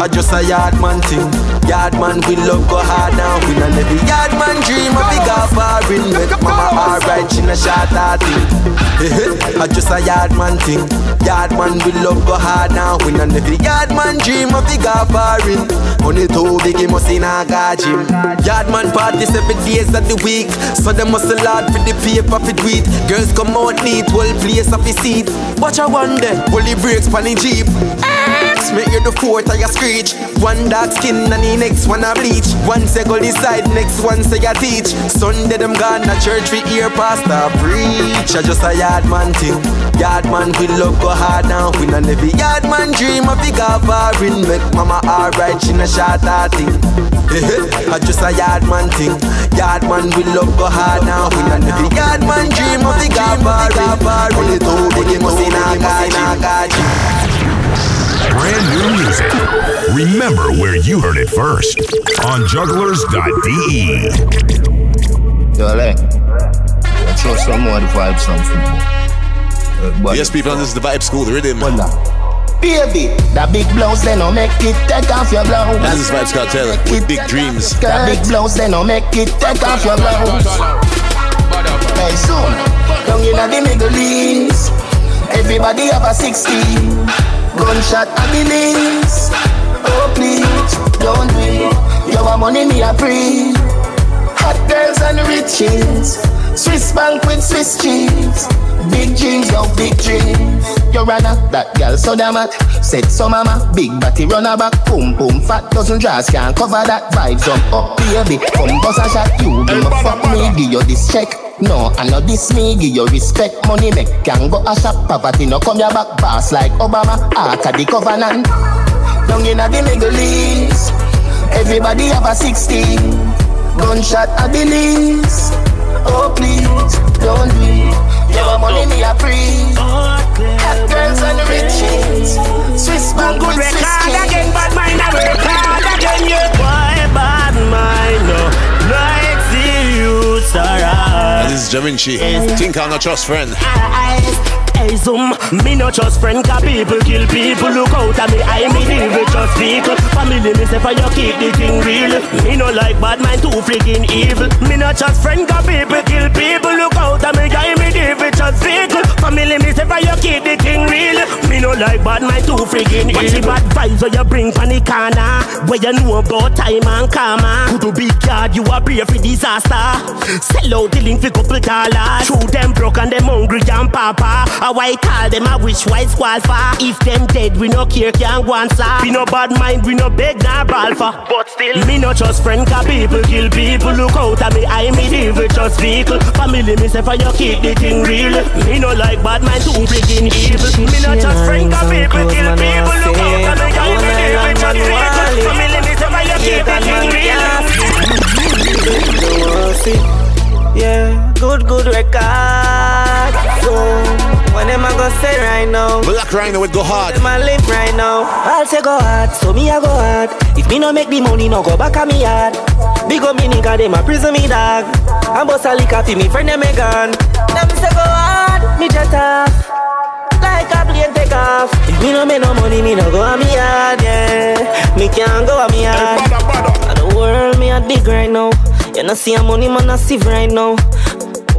I just a yard man thing. Yard man we love go hard now. We not every yard man dream of big off foreign. Make mama alright, she not shot that thing. I just a yard man thing. Yard man we love go hard now. We not every yard man dream of big off foreign. Money too big, he must in a gym. Yard man party seven days of the week. So them must hard for the paper for tweet. Girls come out neat, well place of the seat. Watch a one day, will the brakes pan the jeep. X, make you the fourth of your screech. One dark skin and the next one a bleach. One say go side, next one say a teach. Sunday them gone to church we hear pastor preach. I just a yard man thing. Yard man we love go hard now. We not every yard man dream of big foreign. Make mama alright, she not shot that thing. I just a yard man thing. Yard man we love go hard now. We not every yard man dream of big foreign. Only two big must in a gaji. Brand new music. Remember where you heard it first on jugglerz.de. Yo, like, let's show some more of the vibe something. Uh, Yes, people, and this is the Vibe School, the rhythm. Baby, that big blouse then no make it take off your blouse. This is Vybz Kartel with big dreams. That big blouse then no make it take off your blouse. Hey, soon, down in the Middle East. Everybody have a 60. Gunshot ambulance. Oh please, don't do it. You want money, me a free. Hot girls and riches. Swiss bank with Swiss cheese. Big dreams, yo, big dreams. You runner, that girl so damn hot. Said so mama, big body runner back. Boom boom, fat dozen dress can't cover that. Vibes up, up baby. Come bust a shot, you do hey, fuck me, give you this check. No, I know this me, give you respect. Money make can go a shop, poverty no come your back. Pass like Obama, out of the covenant. Down in the Middle East, everybody have a 16. Gunshot at the least. Oh please, don't do it. Your money me a free. Hot girls and riches. Swiss bank good Swiss again, bad mind a record again. Yeah, alright. And this is Da Vinci. Think I'm a trust friend. Hey zoom, me no trust friend Cause people kill people. Look out at me, I me deal with just people. Family me say for you keep the thing real. Me no like bad mind too freaking evil. Me no trust friend Cause people kill people. Look out at me, I me deal with just people. Family me say for you keep the thing real. Me no like bad mind too freaking evil Watch the bad vibes where you bring from the corner Where you know about time and karma. Could big yard, you are brave for disaster. Sell out the link for couple dollars. True them broke and them hungry and papa A white call them a wish white squall for If them dead we no care can go answer We no bad mind we no beg nor brawl for But still me no trust friend cause people kill people Look out at me I me deal just vehicle Family me say for you keep the thing real Me no like bad mind too freaking evil Me no trust friend cause people kill people Look out at me I me deal just vehicle Family me say for you keep the thing real Yeah, good, good record. So, what am I gonna say right now? Black Rhino would go hard. My lip right now. I'll say go hard, so me I go hard. If me no make the money, no go back at me yard. Big up me nigga, them a prison me dog. And boss a liquor fi me friend them a gone. Them say go hard, me jet off. Like a plane take off. If me no make no money, me no go at me yard, yeah. Me can't go at me yard. And the world me a dig right now. You know see a money man a sieve right now.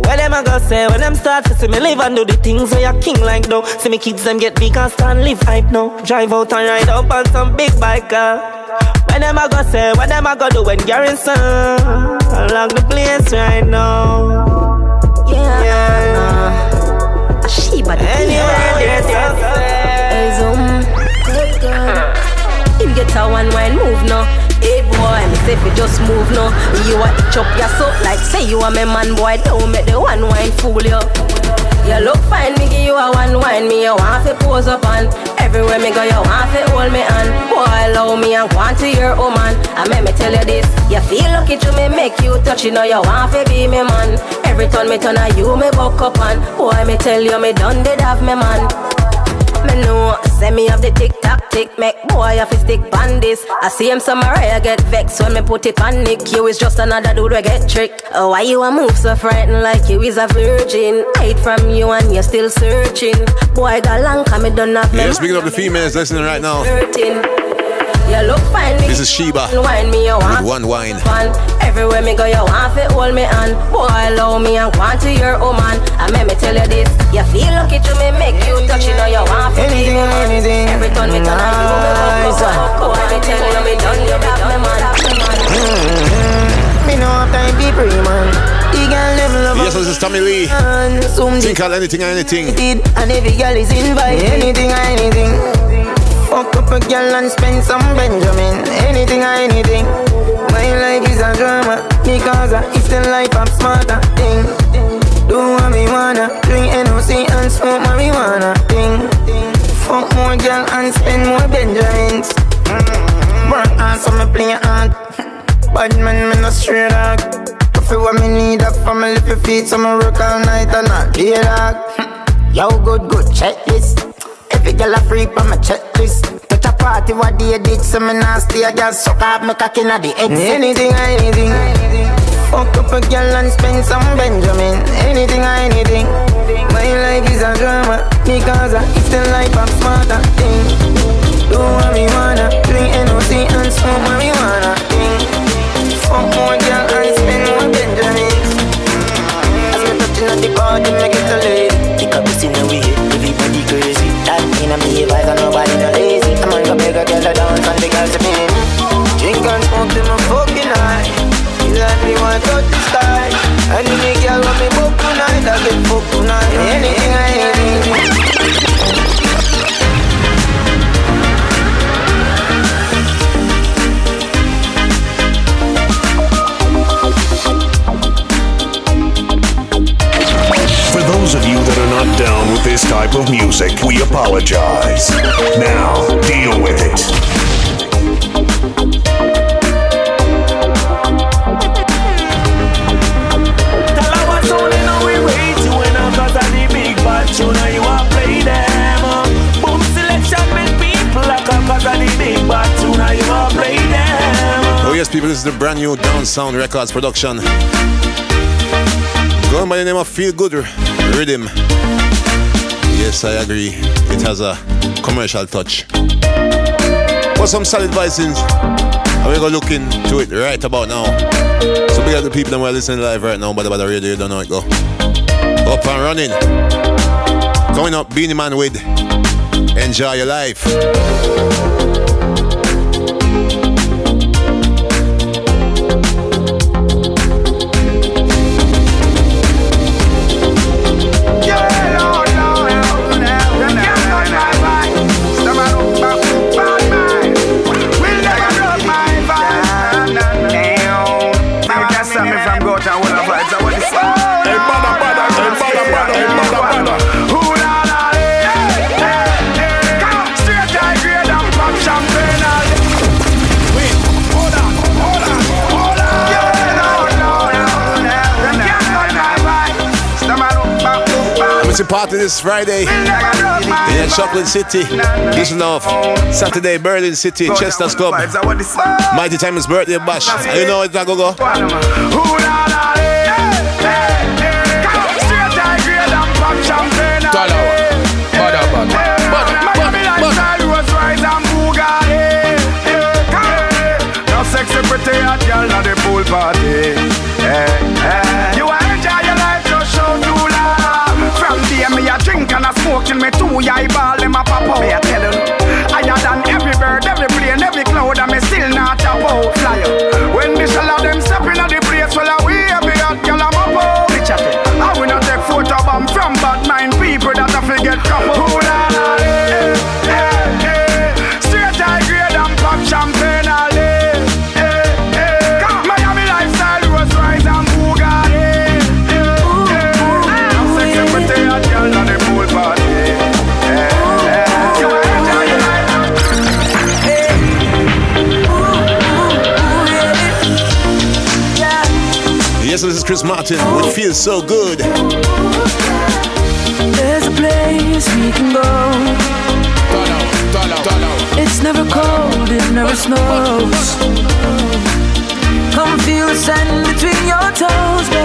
What them a go say when them start to see me live and do the things where you king like though. See me kids them get big and stand live hype now. Drive out and ride up on some big bike car. When them a go say, what them a go do when garrison Lock the place right now. Yeah. yeah. She but Anyway, there's your Hey, zoom. Good girl. Him get a one wine move now. Say fi just move now. You a itch up your soul like say you a me man boy. Don't make the one wine fool you. You look fine, me give you a one wine. Me you want fi pose up on. Everywhere me go, you want fi hold me hand. Boy, love me and want to your woman. Oh and make me tell you this, you feel lucky to me make you touch. You know you want fi be me man. Every time me turn on you, me buck up on. Boy, me tell you, me done did have me man. Me know, say me have the tick tock tick, make boy have to stick this. I see him somewhere, I get vexed when me put it on Nick. You is just another dude we get tricked. Oh, why you a move so frightened like you is a virgin? Hide from you and you're still searching. Boy, got long, come me done me. Yeah, speaking of the females listening right now, Hurting. You look fine, this is Sheba wine me, you want one wine. fun. Everywhere me go, you want to hold me hand. Boy, allow me and go on to your woman. And let me tell you this, you feel lucky to me, make you touch, you know you want to Anything, anything. Every time me turn on you, me Nice. go, go, go. Boy, me tell you, me done, you have me man. Mm-hmm. Me know have time be free man. The girl level. Yes, this is Tommy Lee. Zoom Think all anything and anything. did and every girl is invited. Anything or anything. Fuck up a girl and spend some Benjamin. Anything or anything. My life is a drama because I it's the life I'm smarter. Thing. Do what me wanna. Drink NOC and smoke marijuana. Thing. Fuck more girl and spend more Benjamins. Work hard so me play hard. Bad man, me no straight dog. Coffee what me need up for me lift feet So me work all night and not day dog Yo, good, good, checklist Every girl a free on my checklist. Touch a party what they did So me nasty, I just suck up me cock inna the exit Anything, anything. Fuck up a girl and spend some Benjamin. Anything, anything. My life is a drama Because uh, it's the life I'm smarter thing Do what me wanna Drink NOC and smoke marijuana For those of you that are not down with this type of music, we apologize. Now, deal with it. Yes, people, this is the brand new Down Sound Records production. Going by the name of Feel Good Rhythm. Yes, I agree. It has a commercial touch. For some solid vices, and we're going to look into it right about now. So big up the people that are listening live right now, but by the radio, you don't know it go. Up and running. Coming up, Beenie Man with Enjoy Your Life. party this Friday in Chocolate City. This off. Saturday, Berlin City, Chester's Club. Mighty Timon's birthday bash. You know it's not gonna go. driver is Chris Martin It Feels So Good. There's a place we can go. It's never cold, it never snows. Come feel the sand between your toes, baby.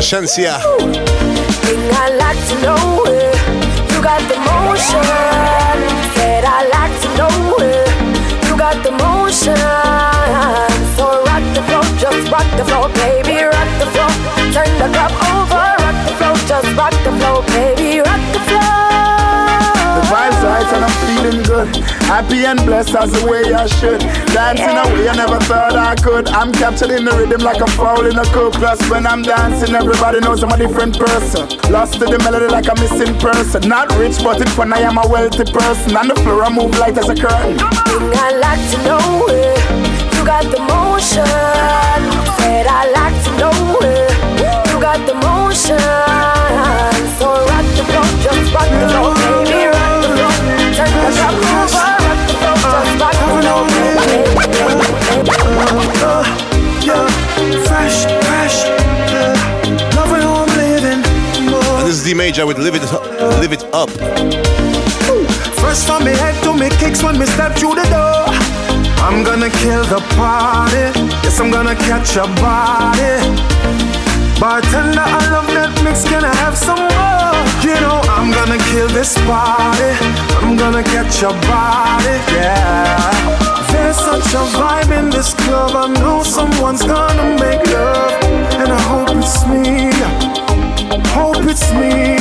Shenseea. Thing I like to know it. You got the motion. Said I like to know it. You got the motion. So rock the floor, just rock the floor, baby, rock the floor. Turn the club Happy and blessed as the way I should. Dancing a way I never thought I could. I'm captured in the rhythm like a foul in a cup. Plus when I'm dancing, everybody knows I'm a different person. Lost to the melody like a missing person. Not rich, but in fun I am a wealthy person. On the floor I move light as a curtain. Thing I like to know it. You got the motion. Said I like to know it. You got the motion. So rock the floor, just rock the floor, baby, Major with Live It Up. Live It Up. Fresh from me head to me kicks when me step through the door. I'm gonna kill the party. Yes, I'm gonna catch a body. Bartender, I love that mix. Can I have some more? You know I'm gonna kill this party. I'm gonna catch a body. Yeah. There's such a vibe in this club. I know someone's gonna make love, and I hope it's me. Hope it's me.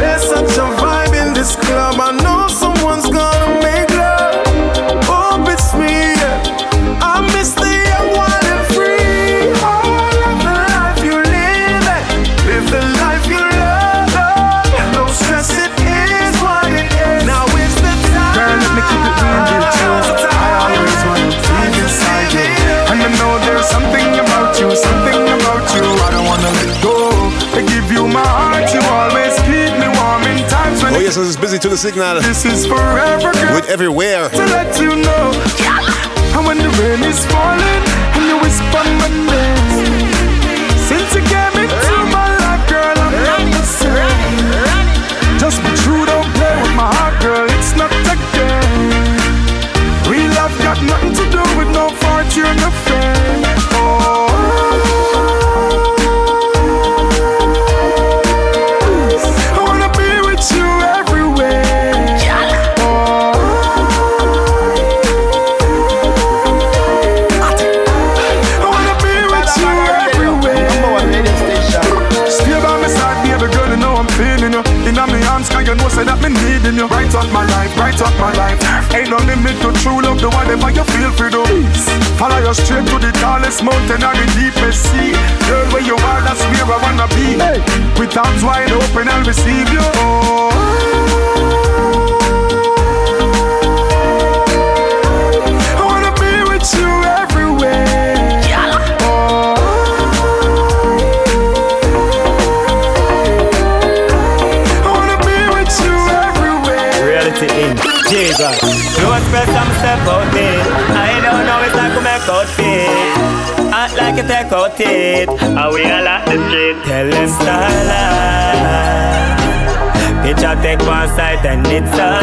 There's such a vibe in this club. I know someone's gonna make love. Hope it's me. Times when yes, this is busy to the signal. This is forever, girl. With everywhere. To let you know. And when the rain is falling, and you whisper my name. Baby girl, you know I'm feeling you. In my arms, can you know say that me needing you. Bright up my life, bright up my life. Ain't no limit to true love, the whatever you feel free to. Follow you straight to the tallest mountain or the deepest sea. Girl, where you are, that's where I wanna be. With arms wide open, I'll receive you. I A out it. We all at the street. Tell them style. Picture take one side and it's alright.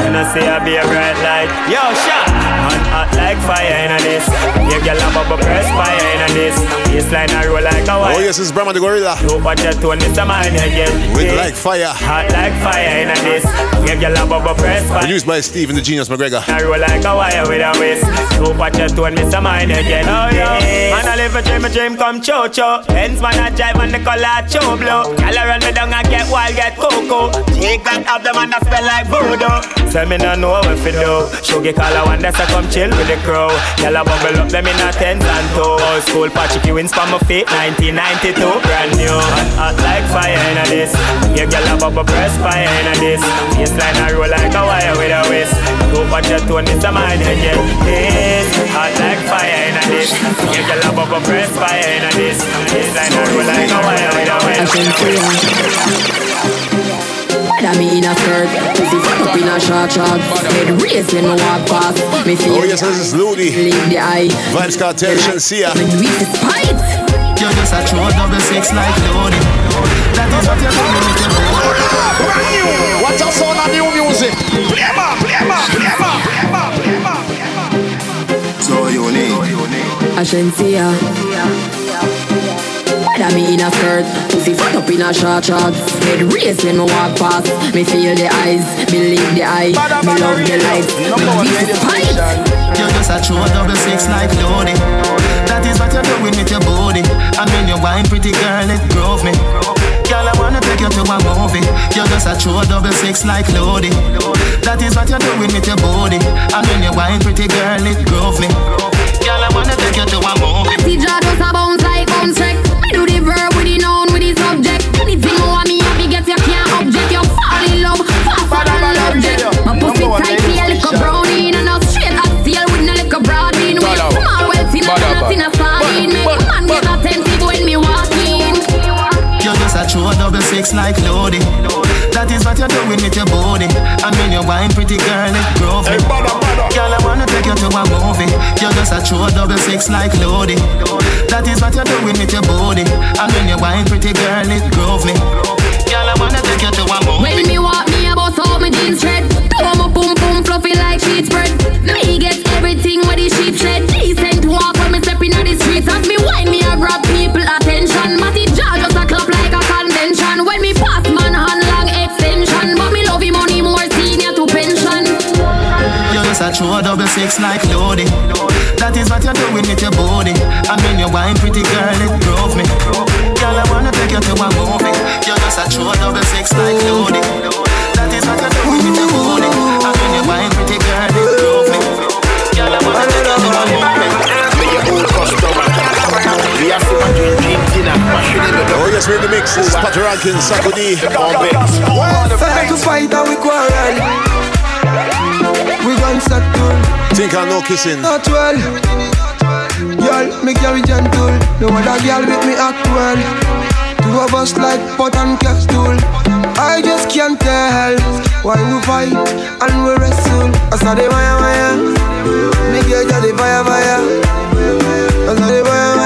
And I see I be a bright light. Yo, shot. Man hot like fire in this. You girl a bubble press fire in this. Baseline a roll like a wire. Oh, yes, is Brahma the Gorilla. Look what you tone is a man again. With like fire. Hot like fire in this. You girl a bubble press fire. Produced by Stephen the Genius McGregor. I roll like a wire with a waist. Look what you tone, miss a mind again. Oh yeah. Man, I live a dream, a dream come cho cho. Hence man, I drive on the color cho blow. Girl, I run me down and get wild, get cocoa. Take that up the man that smell like voodoo. Say me no know what fi do. Sugar color one that's a come chill with the crew. Girl, I bubble up them in a tens and. Old school patchy wins for my feet. 1992, brand new. Hot, hot like fire in a this. Yeah, girl, I bubble press fire in a this. Baseline I roll like a wire with a waist. Look what you tone, it's a mind hot like fire in a this. Yeah, girl, I bubble press fire in a this. Baseline I roll like a wire with a waist. Whether me in a skirt, pussy fuck up in a short shorts Head raised when me walk past Me feel Oh, yes, this is Loodi. Leave the eye Vybz Kartel, Shenseea. When we is spite You just a throw double six like Loodi That is what you're doing with your Brand new. What a sound of new music. Play ma, play ma, play ma, play ma, play ma. So unique Ashensia Whether me in a skirt, pussy fuck up in a short shorts Head raised when me walk past Me feel the eyes, believe the eye Me love the light, me be spite You just a throw double six like Loodi That is what you're doing with your body I mean you wine pretty girl, it drove me Girl, I wanna take you to a movie. You're just a true double six like Loodi. That is what you're doing with your body. And when you wine, pretty girl, it groove me. Girl, I wanna take you to a movie. See, jaw just a bounce like bounce track. Me do the verb with the noun with the subject. Anything you want me happy get you can't object. You fall in love faster than object. My pussy tight, feel like a brownie and a straight hot steel with no like a broad bean. With small wealth in a not in a sardine. Make a man get attentive when me walk in. You're just a true double six like Loodi. That is what you're doing with your body. I mean, you're wine, pretty girl, it groove me. Girl, I wanna take you to a movie. You're just a true double six like Loodi. That is what you're doing with your body. And when you wine, pretty girl, it groove me. Girl, I wanna take you to a movie. When me walk, me a bust out my jeans red. Throw my boom boom fluffy like sheet spread. Me get everything where the sheep shed. Decent walk when me step inna the streets. As me wine, me a grab people attention. Matty jaw just a clap like a convention. When me pass man hand long extension, but me love him money more senior to pension. You're just a true double six like Loodi. That is what you're doing with your body. And when you wine, pretty girl, it groove me. Girl, I wanna take you to a movie. You're just a true double six like Loodi. That is what you're doing with your body. And when you wine, pretty girl, it groove me. Girl, I wanna take you to a movie. Me your old customer. We have to drink drink dinner. Oh yes, we're in the mix. This is Patrick Rankins, Sakudi, Bombay. Time to fight and we quarrel. We gon' settle. Think I know kissing. Not well. Girl, Make me carry gentle. No other girl with me act well. Two of us like pot and castle. I just can't tell why we fight and we wrestle. I saw the wire wire. Me got the fire fire. I saw the wire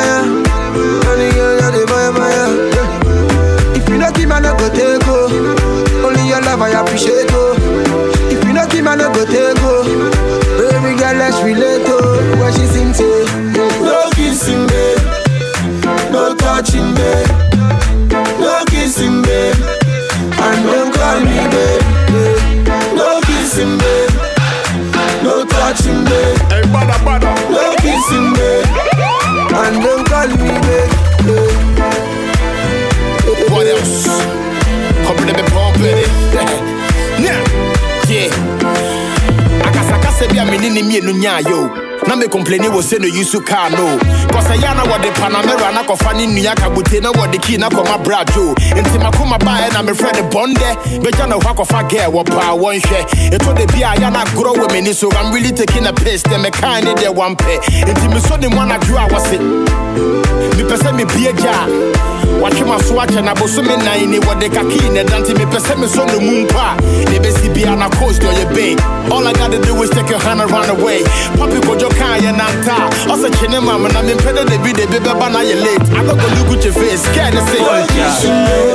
Mwen debe pompe Nya Yeah. Akasa kase bi a menine miye nou nya yo Na me complain wɔ sɛ no use car no. Cause ɛyɛ na wɔde Panamera na kɔfa ne nua kabute na wɔde key na kɔma brajo. Nti makoma baeɛ na mefrɛ ne bɔndɛ. Bɛgya no hɔ akɔfa girl wɔ paa wɔnhwɛ. Ɛtɔ da bi a yɛ na agorɔ wɔ m'ani so I'm really taking a piss. Dɛ mekaa ne deɛ wampɛ. Nti mesɔ ne mu anadwo a wɔse. Mepɛ sɛ mebie gya a. Watwe ma so akyɛ na bosome nan ni wɔde kakii na ɛda nti mepɛ sɛ mesɔ no mu mpo a ne bɛsi bia na coast ɔyɛ bay all I gotta do is take your hand and run away papi kɔdwo kaa yɛ nanta a ɔsɛ kye ne mam na mempɛ dɛ da bi de bi bɛba na yɛ late I no go look at your face scared ne se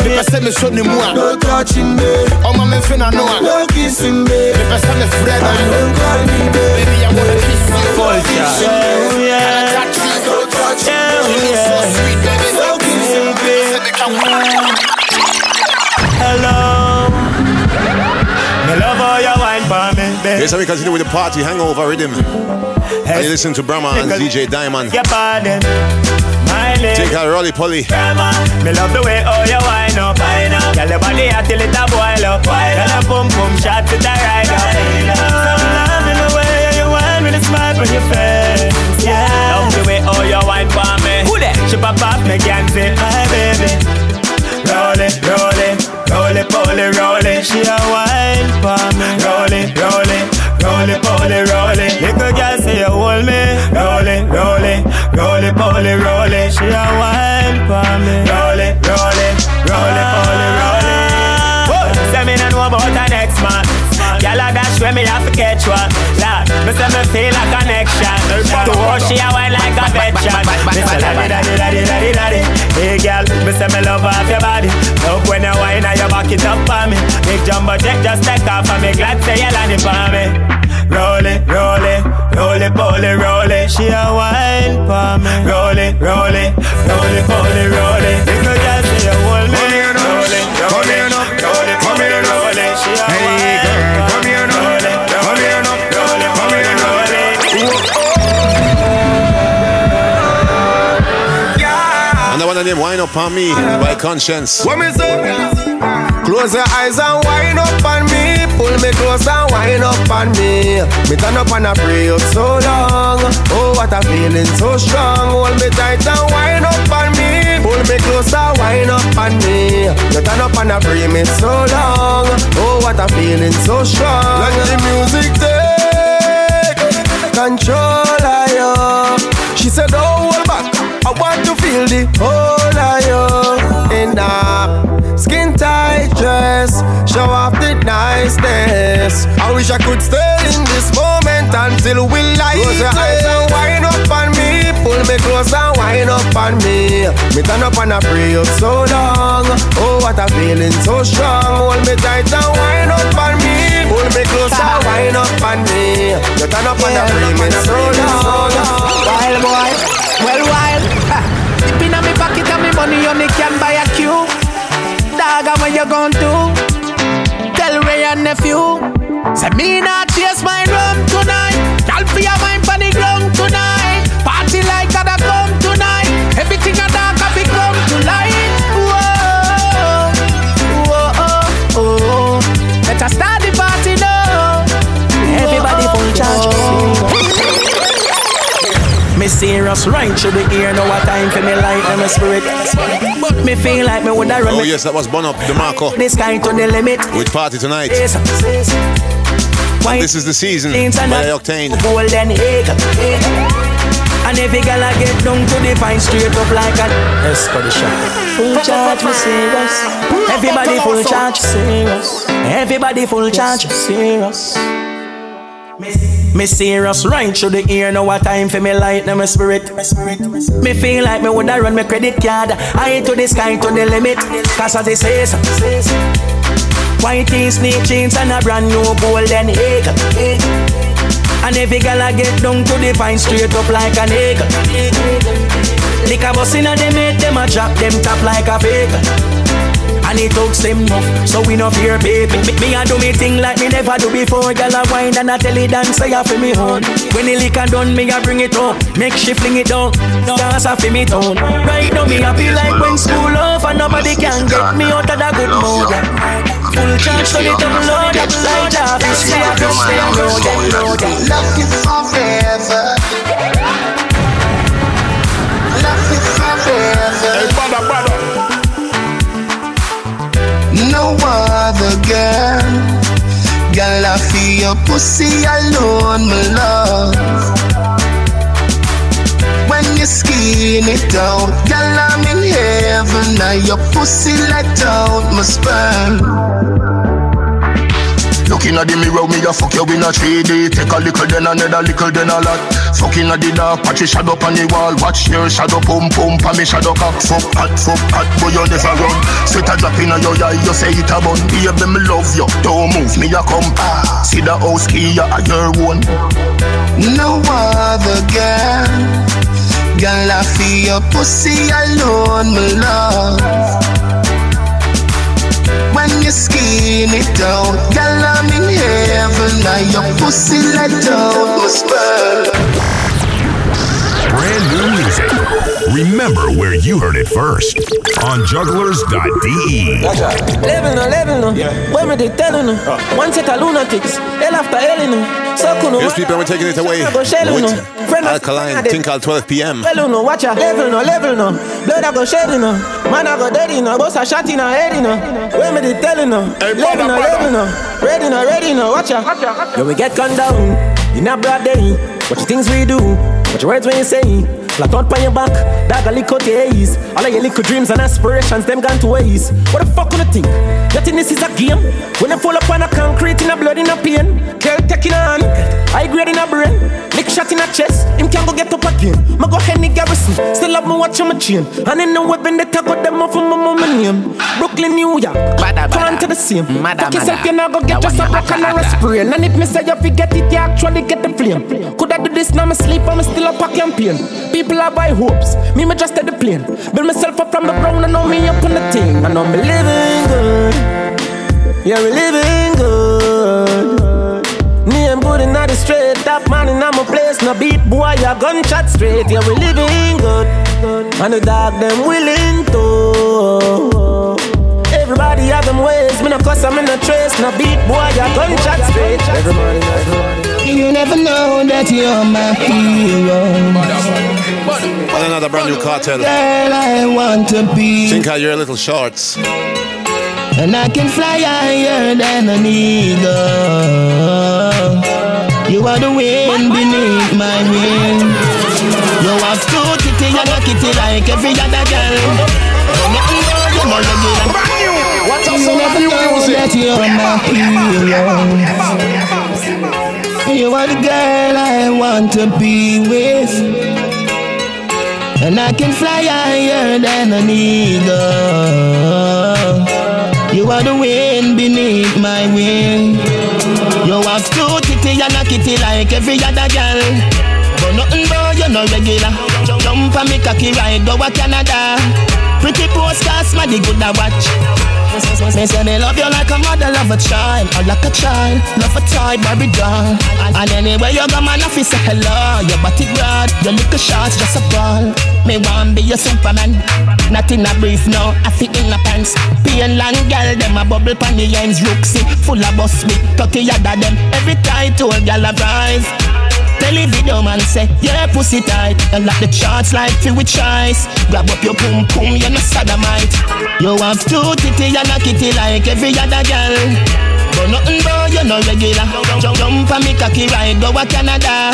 mepɛ sɛ mesɔ ne mu a No touching, babe. ɔma memfe na no a No kissing, babe. mepɛ sɛ mefrɛ no And don't call me. Baby, I wanna kiss you. Culture. Yeah, yeah. I touch you? No touching, Yeah, Yes, and we continue with the party hangover rhythm. And you listen to Brahma and DJ Diamond. Your body, my lady. Take a rolly poly. Me love the way how you wind up, wind up. Girl, your body hot till it a boil up, boil up. Girl, your boom boom shot to the right up. Some love in the way you wine with a smile on your face. Yeah. Love the way how you wine for me. Who that? She pop up, me can say, my baby. Roll it, roll it, roll it, roll it, roll it. She a wine for me. Roll it, roll it, roll it, roll it. Little girl say you hold me. Roll it, roll it, roll it, roll it, roll it. She a wine for me. Roll it, roll it, roll it, roll. Say me no know about the next man. Girl a when me have to catch one. Lord, me say me feel a connection. To her she a wine like a veteran. Me say daddy, daddy, daddy, daddy, daddy. Hey girl, me say me love off your body. Love when you wine and you back it up for me. Big jumbo jet just take off and me glad say you land for me. Roll it, roll it, roll it, roll it, roll it. She a wine for me. Roll it, roll it, roll it, roll it, roll it. Little girl say you hold me. Roll it, roll it, roll it, roll it, roll it. She a Hey now. And the one and the name Wine Up On Me by Konshens. What me say? Close your eyes and wind up on me. Pull me close and wind up on me. Me turn up and I pray up so long. Oh, what a feeling so strong. Hold me tight and wind up on me. Pull me close and wind up on me. You turn up and I pray me so long. Oh, what a feeling so strong. Let the music take control of you. She said, back. I want to feel the whole of you in a skin tight dress. Show off the niceness. I wish I could stay in this moment until we light Close your eyes and wind up on me. Pull me close and wind up on me. Me turn up and I pray up so long. Oh, what a feeling so strong. Hold me tight and wind up on me. Pull me close and wind up on me. You turn up and I pray me so long. Wild boy, well wild. Me money only can buy a cube. Dog, and what you gon' do? Tell Wray and nephew. Say me not chase my rum tonight. Y'all for your mind for the ground tonight. Party like other come tonight. Everything I dark have come to light. Whoa, whoa, oh, oh. Let us start Me serious right to the ear, know what time for me light and my spirit. But me feel like me woulda run Oh yes, that was Bon Up, DeMarco. this kind to the limit. With Party Tonight. Yes. This is the season by Octane. golden egg. And every girl I get down to the pine straight up like a Esco the shot. Full charge, me serious. Everybody full charge, serious. Everybody full charge, serious. Me serious right through the ear, know what time for me light, now my spirit. Me feel like me woulda run my credit card high to the sky to the limit. Cause as it says, white tees, snake chains and a brand new golden egg. And every girl I get down to the pine straight up like an egg. Lick a bus inna them head, them a drop them top like a fake. And it talks them enough, so we no fear baby. Me, me a do me thing like me never do before. Girl a wine and a tell it dance, a fi me home. When the liquor done, me a bring it up, make she fling it down. Dance a fi me town. Right now me happy like when school off and nobody can get me out of the good mood. yeah. Full charge to the double load, like that. Stay a go, stay a get low, yeah. Love you forever. Girl. Girl, I feel your pussy alone, my love. When you skin it out, girl, I'm in heaven. Now your pussy let out my sperm. Looking at the mirror, me a fuck you in a 3D Take a little then another little then a lot Fucking at the dark, patch your shadow on the wall Watch your shadow pump pump and me shadow cock Fuck hot, fuck hot, boy you never run Sweat a drop in your eye, you say it a bun Baby me love you, don't move me a come ah. See the house key, a your one. No other girl. Girl, I feel your pussy alone, my love. You skin it down. girl, I'm in heaven. Now your pussy let out my sperm. Brand new music. Remember where you heard it first on jugglerz.de. Level no, level no. When me they telling no. One set of lunatics. Hell after hell no. So kuno. Yes, people, we're taking it away Go shell no. with Friend of- Alkaline Tinkle 12 p.m. Level no, watch ya. Level no, level no. Blood I go shed no. Man I go dirty no. Boss a shot in a head no. When me they telling no. Level no, level no. Ready no, ready no. Watch ya. Yo we get gunned down in a broad day. What the things we do. What your words when you say. Flat out on your back, dog a lick out your eyes. All of your little dreams and aspirations, them gone to waste. What the fuck you think? You think this is a game? When you fall upon a concrete in a blood in a pain, girl taking a hand, high grade in a brain, lick shot in a chest, him can't go get up again. Ma go Henny Garrison, still have me watch on my chain, and in the weapon they tag out them off of my mama name. Brooklyn, New York, turn to the same. Fuck yourself, you not go get just a and a spray. And if me say you forget it, you actually get the flame. Could I do this now? Me sleep, I'm still up a campaign. People are by hopes, me me just at the plane. Build myself up from the ground, and know me up on the thing. I know me living good, yeah we living good. Name good in the straight, top man in my place. No beat boy, a gunshot straight. Yeah we living good, And the dog them willing ways. Me no I'm in a trace. No beat boy, ya gunshot straight. Everybody, everybody. You never know that you're my hero. And another brand new Kartel. Girl, I want to be. Think how your little shorts. And I can fly higher than an eagle. You are the wind beneath my wing. You have two kitty and a kitty like every other girl. You never know that you're my hero. You are the girl I want to be with. And I can fly higher than an eagle. You are the wind beneath my wing. You have two kitty and a kitty like every other girl. But nothing but you're no regular. Jump on me cocky ride go to Canada. Pretty postcards, the good I watch. Me say me love you like a mother love a child, or like a child love a toy Barbie doll. And, anywhere you go, man, I feel say hello. Your body broad, your little shots just a ball. Me want be your Superman, not in a brief, no. I fit in a pants. Pain long girl, them a bubble pon the ends, rooksy, full of bus with thirty yada them. Every time to a the video man say, yeah, pussy tight. And like the charts like filled with choice. Grab up your pum pum, you're no sodomite. You have two titty and a kitty like every other girl. But nothing but you're no regular. Jump, jump on me cocky ride, go to Canada.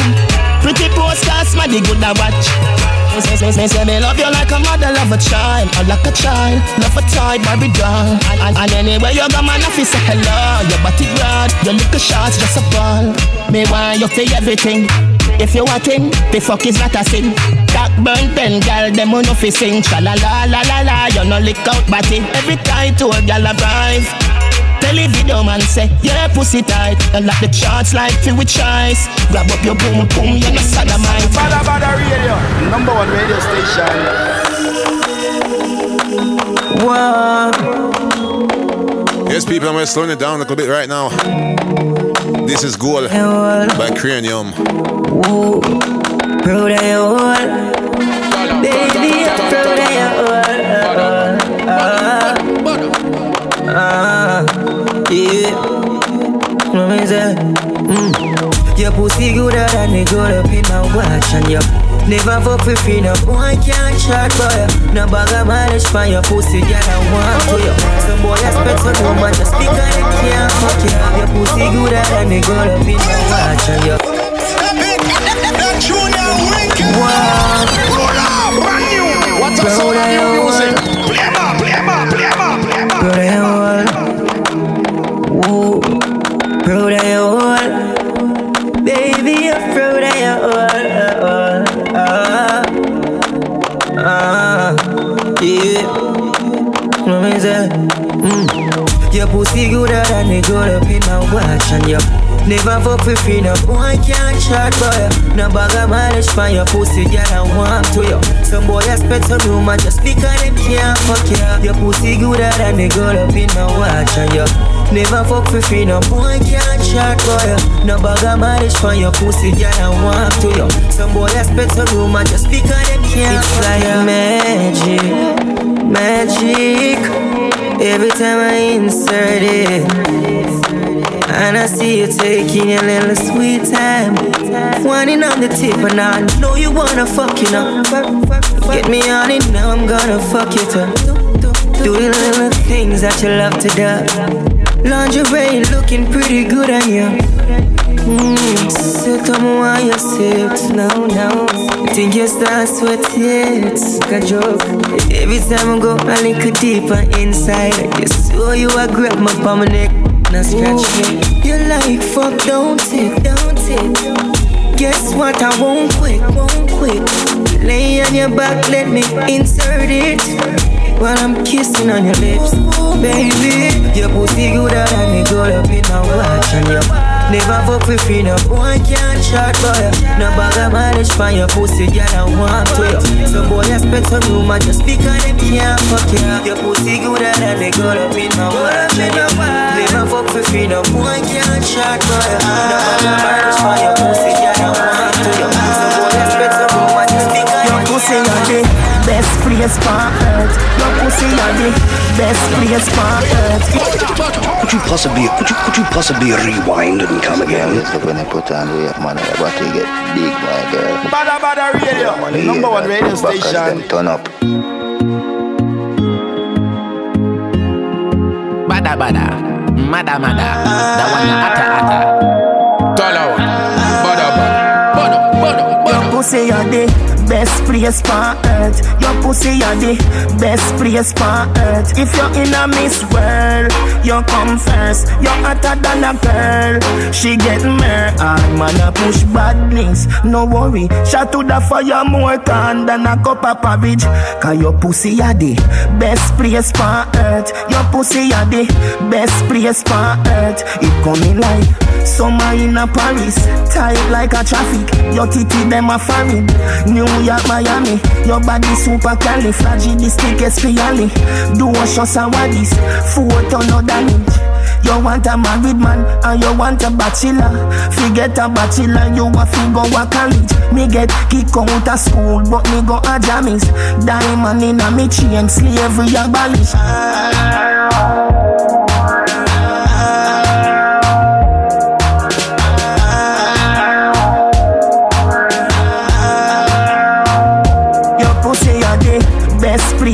Pretty postcards, my good I watch. Me say, me say me love you like a mother love a child, or like a child love a toy Barbie doll. And, and, and anywhere you go, man, I feel say hello. Your body broad, your little shots just a ball. Me want you for everything. If you want thing, the fuck is not a sin. That burn pen, girl, them on fi sing. Cha la la la la la, you no lick out body. Every time to a gal arrive. Tell the video man say, yeah, pussy tight. And like the charts like filled with choice. Grab up your boom boom, you're no sodomite. Badda Badda Radio, number one radio station. Wow. Yes, people, I'm going to slow it down a little bit right now. This is Goal by Cranium. Ooh, pussy gooder than the gold up in my watch and you Never fuck for free, no boy can't chat boy No bag of mileage for your pussy, girl I want to you Some boy spend some woman just because they can't fuck you Your pussy gooder than the gold up in my watch and you Wow What's up, some of your music? Play more, play Your pussy gooder than the gold up in my watch and you Never fuck for free, no boy can't chat boy No bag of mileage for your pussy, girl I want to you. Some boy expect some and just because them can't fuck you Your pussy gooder than the gold up in my watch and you Never fuck for free, no boy can't chat boy No bag of mileage for your pussy, girl I want to you. Some boy expect some and just because them can't It's like magic, magic Every time I insert it and I see you taking your little sweet time. Whining on the tip, and I know you wanna fuck, you know. Get me on it, now I'm gonna fuck it up. Do the little things that you love to do. Lingerie looking pretty good on you. Mm, so come on, you sit now, now. Think you start sweating, it's a joke. Every time I go a little deeper inside, I just saw you, I grab my palm and neck. Now scratch me. You like fuck, don't it, don't it. Guess what? I won't quit, won't quit. Lay on your back, let me insert it. While I'm kissing on your lips, baby. Your pussy gooder than the gold up in my watch and you. Never fuck for free, no boy can't chat boy. No bag of mileage for your pussy, girl I want to you Some boy expect some and just because them can't fuck you Your pussy gooder than the gold up in my and you Never fuck for free, no boy can't chat boy. No bag of mileage for your pussy, girl I want to you Some boy expect pussy on the place on earth. Your pussy are the best place on earth. Could you possibly, could you, could you possibly rewind and come again? When I put on weight, man, I got to get big, my girl. Badda Badda Radio, number one radio station. Turn up. Badda Badda, Mada Mada, that one Ata Ata. Tall Badda Badda, Badda Badda, Bada. Your pussy are the best place on earth. Your pussy are the best place on earth. If you're in a Miss World, you come first. You're hotter than a girl. She get mer, and man a push bad badness. No worry, shot to the fire more than than a cup of porridge. Cause your pussy are the best place on earth. Your pussy are the best place on earth. It coming like summer in a Paris, tight like a traffic. Your titty them a foreign. New York, Miami. Your body super califragilisticexpially. Do a show sawadis, photo no damage. You want a married man and you want a bachelor. Forget a bachelor, you a figure a college. Me get kick out of school, but me go a jammies. Diamond in a me chain, slavery abolish.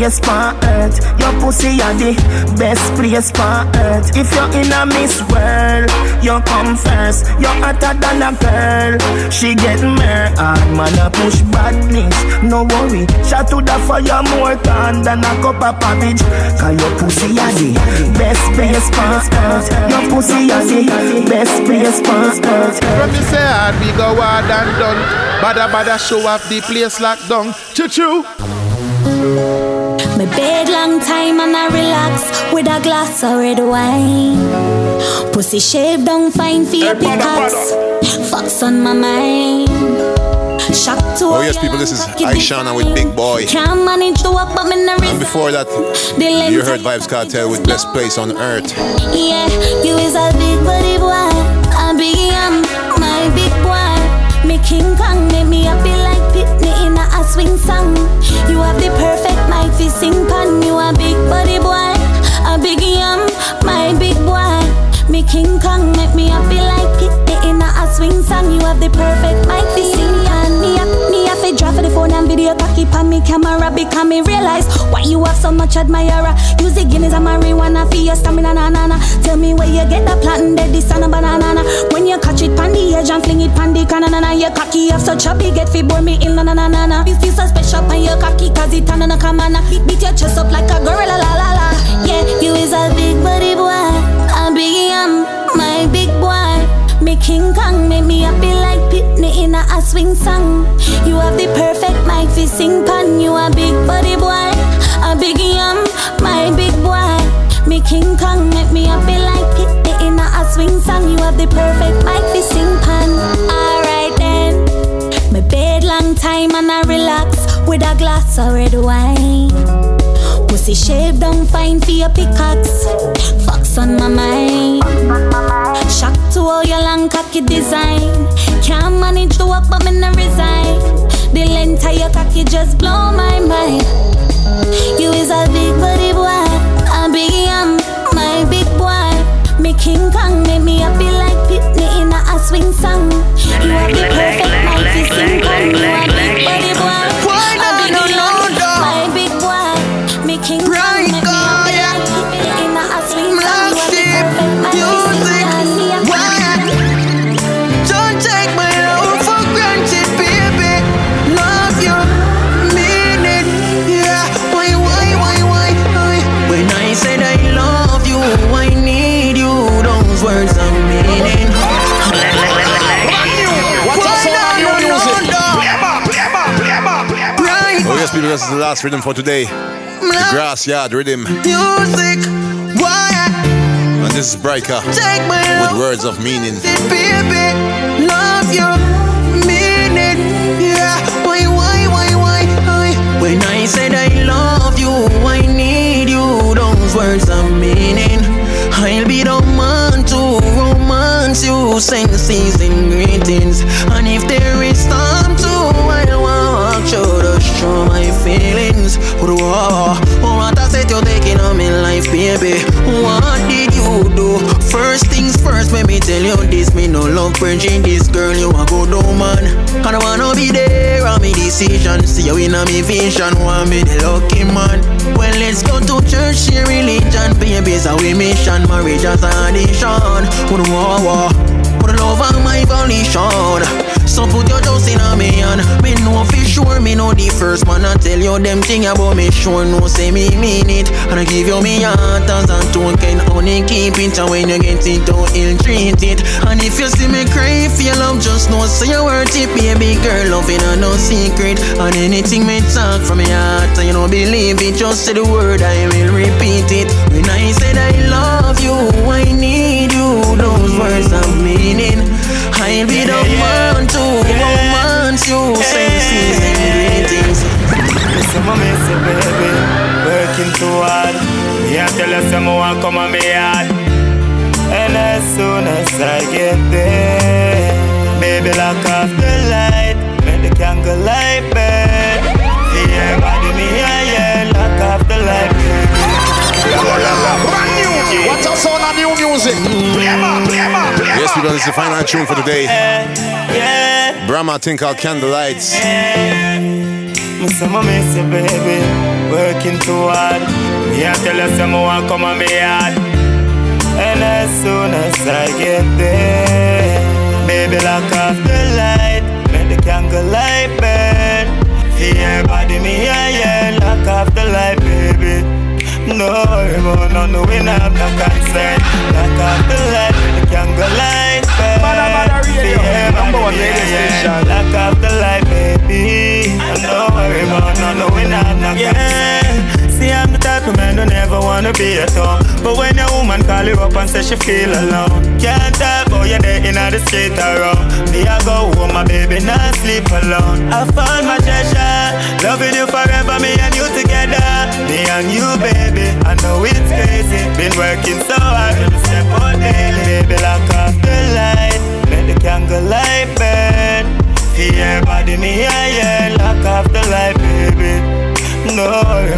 Place on earth. Your pussy are the best place on earth. If you're in a Miss World, you come first. You're hotter than a girl. She get mer hard man a push badness. No worry, shot to the fire more than than a cup of porridge. Cause your pussy are the best place on earth. Your pussy are the best place on earth. From me say hard, we go hard and done. Badda badda show off the place locked down. Choo choo. Me bed long time and I relax with a glass of red wine. Pussy shape don't fine for your pickaxe. Fucks on my mind. Shock to Oh yes, people, this is Ishawna with Big Boy. Can't manage to walk, but me not And before that, you heard Vybz Kartel with Best Place on Earth. Yeah, you is a big body boy. A big am my big boy. Me King Kong, make me happy like Pitney in a, swing song. You have the perfect mic you have so much admirer. Use the Guinness and marijuana for your stamina, na na na. Tell me where you get the plantain, dead this and a banana. When you catch it pan the edge and fling it pan the canna, na na. You cocky have a big head fi bore me in, na na na na na. This is so special pan your cocky cause it on a on. Beat, beat your chest up like a gorilla, la la la. Yeah, you is a big body boy, a big yam, my big boy. Me King Kong make me happy like Pitney in a, a swing song. You have the perfect mic fi sing pan. You a big body boy, a big yam, my big boy. Me King Kong make me happy like it in a, swing song. You have the perfect mic fi sing pan. Alright then, me bed long time and I relax with a glass of red wine. Pussy shape don't fine for your pickaxe. Fucks on my mind. Shock to all your long cocky design. Can't manage to walk, but me not resign. The length of your cocky just blow my mind. You is a big body boy, a big yam, my big boy. Me King Kong make me happy like Pitney in a, swing song. You are the perfect night to sing kong. This is the last rhythm for today. The Grass Yard Rhythm. Music, why? And this is my with words of meaning. baby, love you, mean it, yeah. Why, why, why, why, why? When I said I love you, I need you. Those words are meaning. I'll be the man to romance you, send season greetings. And if there is time to, show my feelings. Whoa, oh, what I said you're taking on my life, baby. What did you do? First things first, let me tell you this. Me no love preaching this girl, you a good woman. I don't wanna be there on me decision. See you in a me vision, want me the lucky man. Well, let's go to church, share religion. Babies are we mission, marriage as an addiction. Whoa, whoa, put love on my volition. So put your dose in a me hand Me know for sure me know the first man. I tell you them thing about me sure no say me mean it. And I give you me heart as a token Only keep it. And when you get it don't ill treat it. And if you see me cry for your love just know say you worth it Baby girl loving a no secret. And anything me talk from my heart and you don't believe it. Just say the word I will repeat it. When I said I love you I need you. Those words have meaning I'll be the one to romance you Same season greetings Listen, my missy baby, working too hard. Me I tell you some want come on me yard. And as soon as I get there, baby lock off the light, make the candle light burn. Yeah, body me yeah yeah, lock off the light, Brand new. What's sound of new music? Play 'em up, play 'em up, play 'em Yes, up. people, this is the final tune for today. Brahma think called Candlelights. Me say my missy baby, working too hard. Me I tell you some want come on me yard. And as soon as I get there, baby lock off the light, make the candle light burn. Yeah, body me yeah yeah, lock off the light, baby. No, no, no, we not have no concern. Lock off the light, the candle light. Badda Badda Radio, number one radio station. Lock off the light, baby. No about no, no, we not have no concern. See, I'm the type of man who never wanna be at home. But when a woman call you up and say she feel alone, can't talk about you there in the street around. Me, I go home, my baby, not sleep alone. I found my treasure, loving you forever, me and you together. Me and you, baby, I know it's crazy. Been working so hard, to step out daily. Baby, lock off the light, let the candle light burn. Yeah, body me, yeah, yeah, lock off the light, baby. No,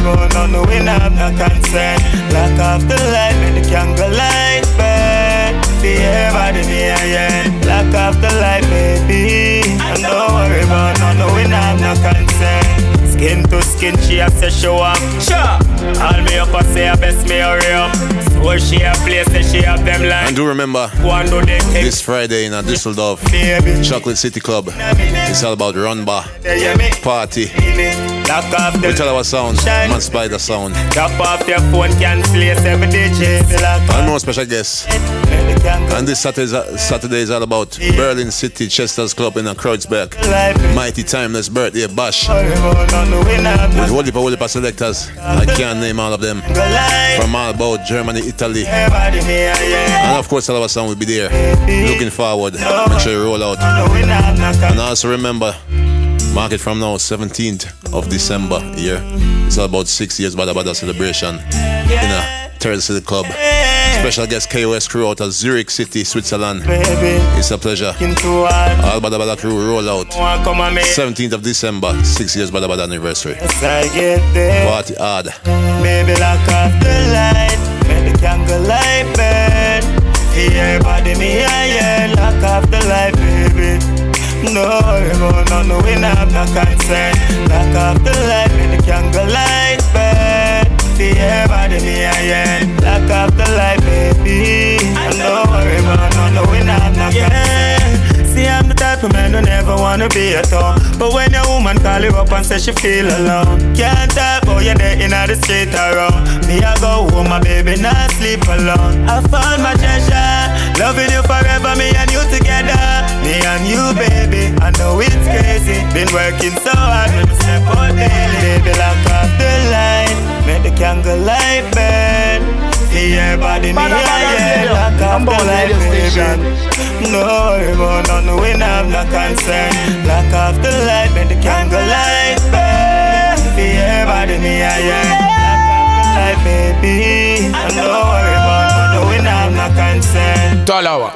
no, no, no, we have no concern. Lock off the light, make the candle light burn. Yeah, body me, yeah, yeah. Lock off the light, baby. And don't worry about no, no, we not have no concern. Skin to skin, she a say show want. Sure. All me up, I say I best me hurry up. So she a place, say she have them like. And do remember, One do they take this Friday in a Düsseldorf, Chocolate City Club, it's all about run Runba, party. Lock off the We tell our sound, man Spider sound. Drop off your phone, cancel your seven digits. Lock And more special guests. And this Saturday, Saturday is all about Berlin City Chester's Club in Kreuzberg. Mighty Timeless Birthday Bash. With of whole heap selectors. I can't name all of them. From all about Germany, Italy. And of course, all our sound will be there. Looking forward. Make sure you roll out. And also remember, mark it from now, 17th of December here. It's all about six years Badda Badda celebration in a Terrace City Club. Special guest KOS crew out of Zurich City, Switzerland. It's a pleasure. All Badda Badda crew roll out. 17th of December, six years Badda Badda anniversary. I get there. Party hard. Baby, lock off the light, make the candle light burn. Yeah, body me, lock off the light, baby. No, no, no, no, we not no concern. Lock off the light, make the candle light Yeah, body me, yeah, yeah, lock off the light, baby. And don't worry about no, no, we not have no. See, I'm the type of man who never wanna be at home. But when your woman call you up and say she feel alone, can't talk about you there in the street around. Me, I go home, my baby, not sleep alone. I found my treasure, loving you forever, me and you together. Me and you, baby, I know it's crazy. Been working so hard, me step out daily. Baby, lock off the light, make the candle light burn. Yeah, body me, bada, yeah, lock Number the light, baby. No, no, no, no, we have no concern. Lock off the light, make the candle light burn. Yeah, body me, yeah, yeah. Off the light, baby. And don't worry about no, we not have no concern. Talawah.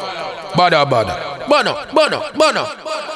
Badda Badda. Bono, Bono, Bono.